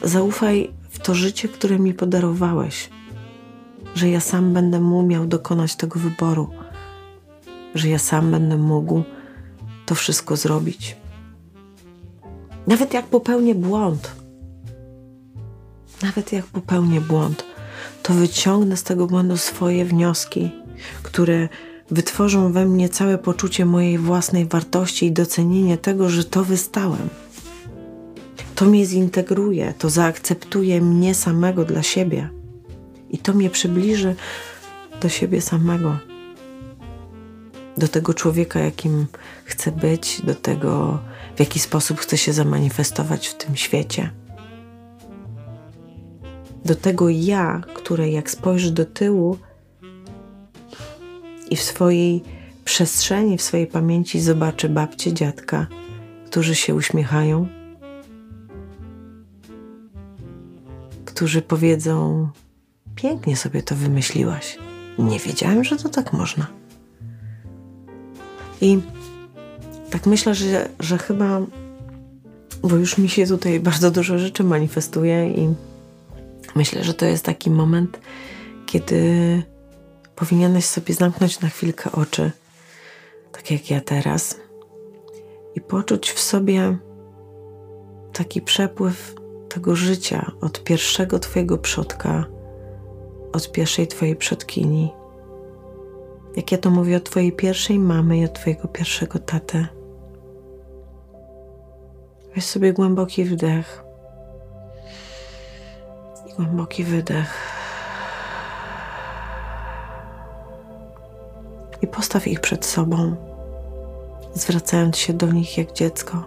Zaufaj w to życie, które mi podarowałeś, że ja sam będę umiał dokonać tego wyboru, że ja sam będę mógł to wszystko zrobić. Nawet jak popełnię błąd, nawet jak popełnię błąd, to wyciągnę z tego błędu swoje wnioski, które wytworzą we mnie całe poczucie mojej własnej wartości i docenienie tego, że to wystałem. To mnie zintegruje, to zaakceptuje mnie samego dla siebie i to mnie przybliży do siebie samego, do tego człowieka, jakim chcę być, do tego, w jaki sposób chcę się zamanifestować w tym świecie. Do tego ja, które jak spojrzy do tyłu i w swojej przestrzeni, w swojej pamięci zobaczy babcię, dziadka, którzy się uśmiechają, którzy powiedzą: Pięknie sobie to wymyśliłaś. Nie wiedziałem, że to tak można. I tak myślę, że, że chyba, bo już mi się tutaj bardzo dużo rzeczy manifestuje i myślę, że to jest taki moment, kiedy powinieneś sobie zamknąć na chwilkę oczy, tak jak ja teraz, i poczuć w sobie taki przepływ tego życia od pierwszego Twojego przodka, od pierwszej Twojej przodkini. Jak ja to mówię o Twojej pierwszej mamy i od Twojego pierwszego tatę. Weź sobie głęboki wdech i głęboki wydech. I postaw ich przed sobą. zwracając się do nich jak dziecko.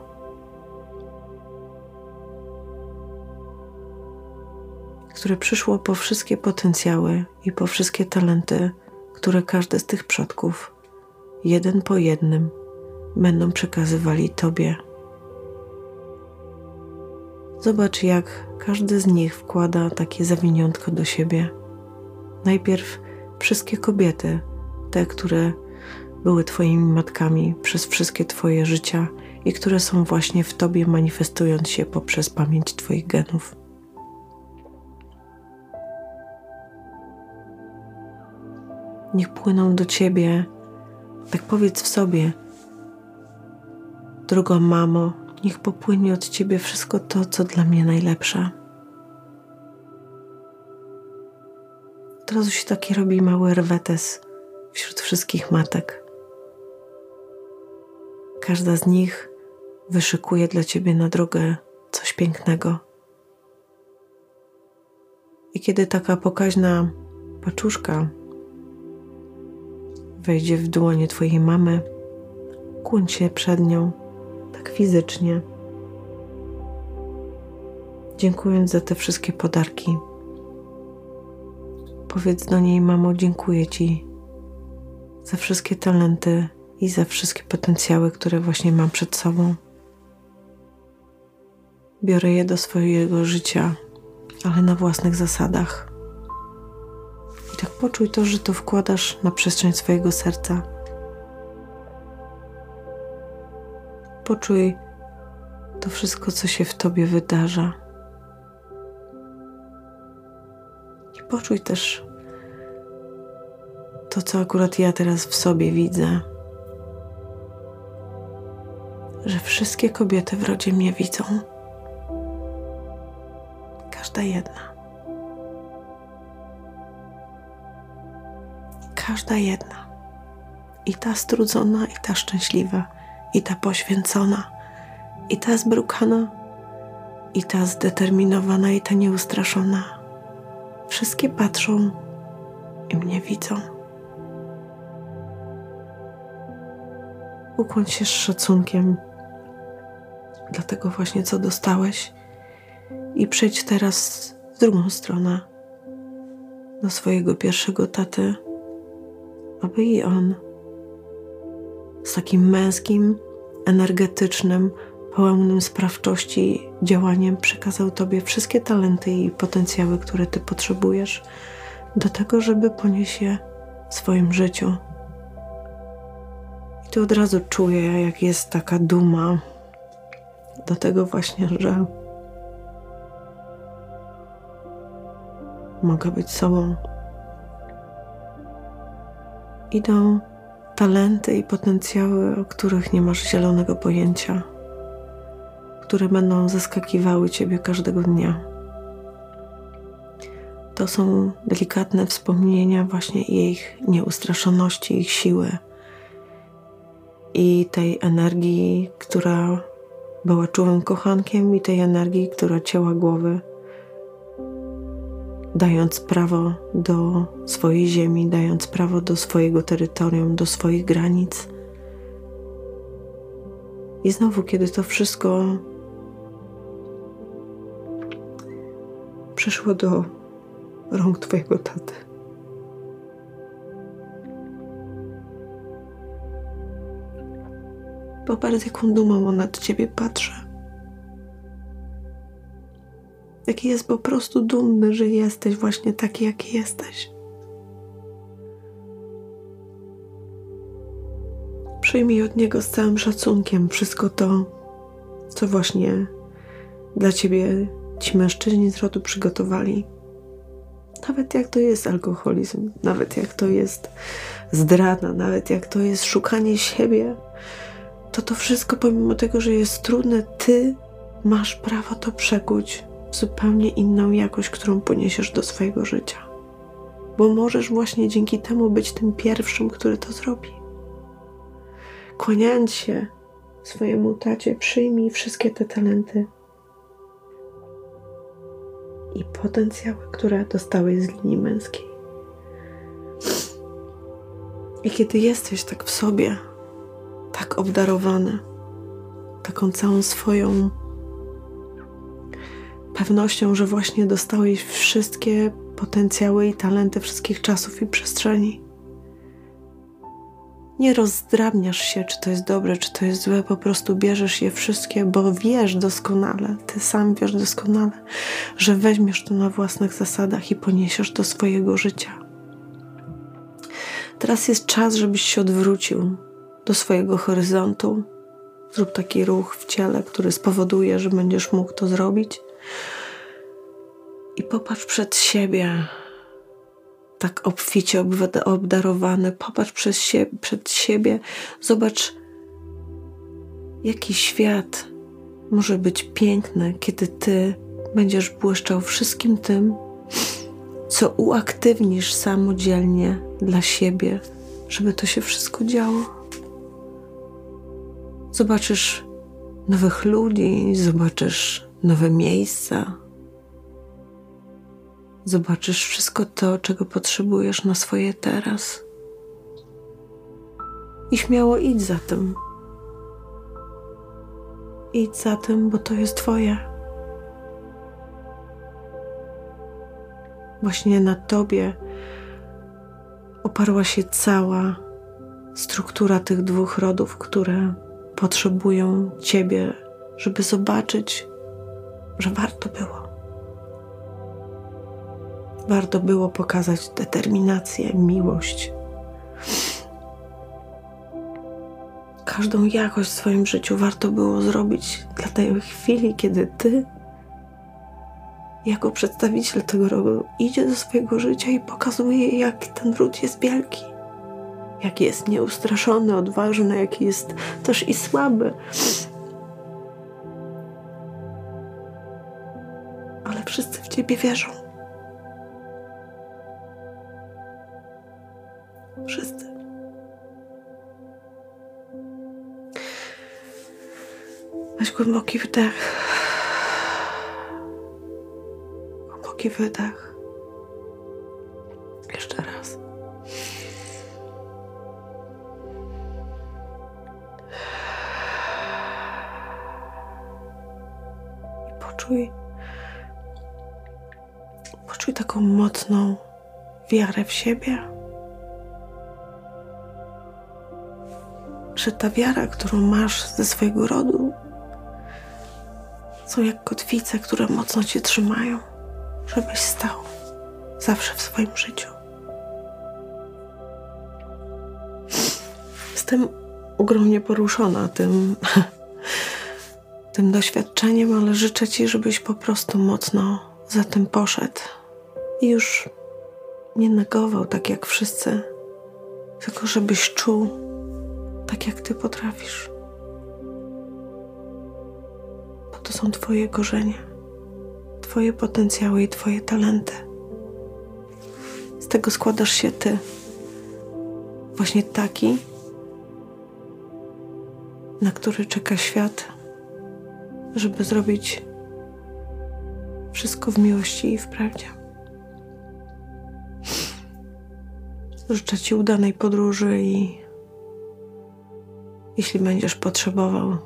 Które przyszło po wszystkie potencjały i po wszystkie talenty, które każdy z tych przodków, jeden po jednym, będą przekazywali Tobie. Zobacz, jak każdy z nich wkłada takie zawiniątko do siebie. Najpierw wszystkie kobiety, te, które były Twoimi matkami przez wszystkie Twoje życia i które są właśnie w Tobie, manifestując się poprzez pamięć Twoich genów. Niech płyną do Ciebie, tak powiedz w sobie, droga mamo, niech popłynie od Ciebie wszystko to, co dla mnie najlepsze. Od razu się taki robi mały rwetes wśród wszystkich matek. Każda z nich wyszykuje dla Ciebie na drogę coś pięknego. I kiedy taka pokaźna paczuszka wejdzie w dłonie Twojej mamy, kłoń się przed nią tak fizycznie, dziękując za te wszystkie podarki. Powiedz do niej, mamo, dziękuję Ci za wszystkie talenty i za wszystkie potencjały, które właśnie mam przed sobą. Biorę je do swojego życia, ale na własnych zasadach. I tak poczuj to, że to wkładasz na przestrzeń swojego serca Poczuj to wszystko, co się w tobie wydarza. I poczuj też to, co akurat ja teraz w sobie widzę. Że wszystkie kobiety w rodzie mnie widzą. Każda jedna. Każda jedna. I ta strudzona, i ta szczęśliwa i ta poświęcona, i ta zbrukana, i ta zdeterminowana, i ta nieustraszona. Wszystkie patrzą i mnie widzą. Ukłoń się z szacunkiem dla tego właśnie, co dostałeś, i przejdź teraz w drugą stronę do swojego pierwszego taty, aby i on z takim męskim, energetycznym, pełnym sprawczości działaniem przekazał Tobie wszystkie talenty i potencjały, które Ty potrzebujesz do tego, żeby ponieść je w swoim życiu. I Ty od razu czuję, jak jest taka duma do tego właśnie, że mogę być sobą. Idą talenty i potencjały, o których nie masz zielonego pojęcia, które będą zaskakiwały Ciebie każdego dnia. To są delikatne wspomnienia właśnie ich nieustraszoności, ich siły i tej energii, która była czułym kochankiem, i tej energii, która cięła głowy dając prawo do swojej ziemi, dając prawo do swojego terytorium, do swoich granic. I znowu, kiedy to wszystko przyszło do rąk Twojego taty. Popatrz, jaką dumą on nad Ciebie patrzy. Jaki jest po prostu dumny, że jesteś właśnie taki, jaki jesteś. Przyjmij od niego z całym szacunkiem wszystko to, co właśnie dla ciebie ci mężczyźni z rodu przygotowali. Nawet jak to jest alkoholizm, nawet jak to jest zdrada, nawet jak to jest szukanie siebie, to to wszystko, pomimo tego, że jest trudne, ty masz prawo to przekuć zupełnie inną jakość, którą poniesiesz do swojego życia. Bo możesz właśnie dzięki temu być tym pierwszym, który to zrobi. Kłaniając się swojemu tacie, przyjmij wszystkie te talenty i potencjały, które dostałeś z linii męskiej. I kiedy jesteś tak w sobie, tak obdarowany, taką całą swoją pewnością, że właśnie dostałeś wszystkie potencjały i talenty wszystkich czasów i przestrzeni. Nie rozdrabniasz się, czy to jest dobre, czy to jest złe, po prostu bierzesz je wszystkie, bo wiesz doskonale, ty sam wiesz doskonale, że weźmiesz to na własnych zasadach i poniesiesz do swojego życia. Teraz jest czas, żebyś się odwrócił do swojego horyzontu. Zrób taki ruch w ciele, który spowoduje, że będziesz mógł to zrobić. I popatrz przed siebie, tak obficie obdarowany. Popatrz sie przed siebie, zobacz, jaki świat może być piękny, kiedy ty będziesz błyszczał wszystkim tym, co uaktywnisz samodzielnie dla siebie, żeby to się wszystko działo. Zobaczysz nowych ludzi, zobaczysz nowe miejsca, Zobaczysz wszystko to, czego potrzebujesz na swoje teraz. I śmiało idź za tym. Idź za tym, bo to jest Twoje. Właśnie na Tobie oparła się cała struktura tych dwóch rodów, które potrzebują Ciebie, żeby zobaczyć, że warto było. Warto było pokazać determinację, miłość. Każdą jakość w swoim życiu warto było zrobić dla tej chwili, kiedy ty, jako przedstawiciel tego rodu, idzie do swojego życia i pokazuje, jak ten ród jest wielki, jaki jest nieustraszony, odważny, jaki jest też i słaby. Ale wszyscy w ciebie wierzą. Wszyscy. Weź głęboki wdech. Głęboki wydech. Jeszcze raz. I poczuj, taką mocną wiarę w siebie. że ta wiara, którą masz ze swojego rodu, są jak kotwice, które mocno cię trzymają, żebyś stał zawsze w swoim życiu. Jestem ogromnie poruszona tym, tym doświadczeniem, ale życzę ci, żebyś po prostu mocno za tym poszedł i już nie negował tak jak wszyscy, tylko żebyś czuł, tak jak Ty potrafisz. Bo to są Twoje korzenie, Twoje potencjały i Twoje talenty. Z tego składasz się Ty. Właśnie taki, na który czeka świat, żeby zrobić wszystko w miłości i w prawdzie. Życzę Ci udanej podróży i jeśli będziesz potrzebował,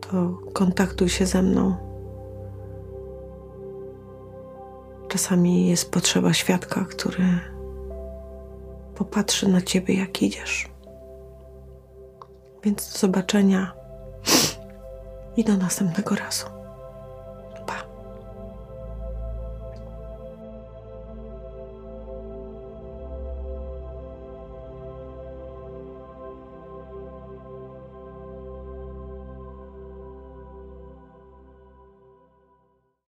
to kontaktuj się ze mną. Czasami jest potrzeba świadka, który popatrzy na ciebie, jak idziesz. Więc do zobaczenia i do następnego razu.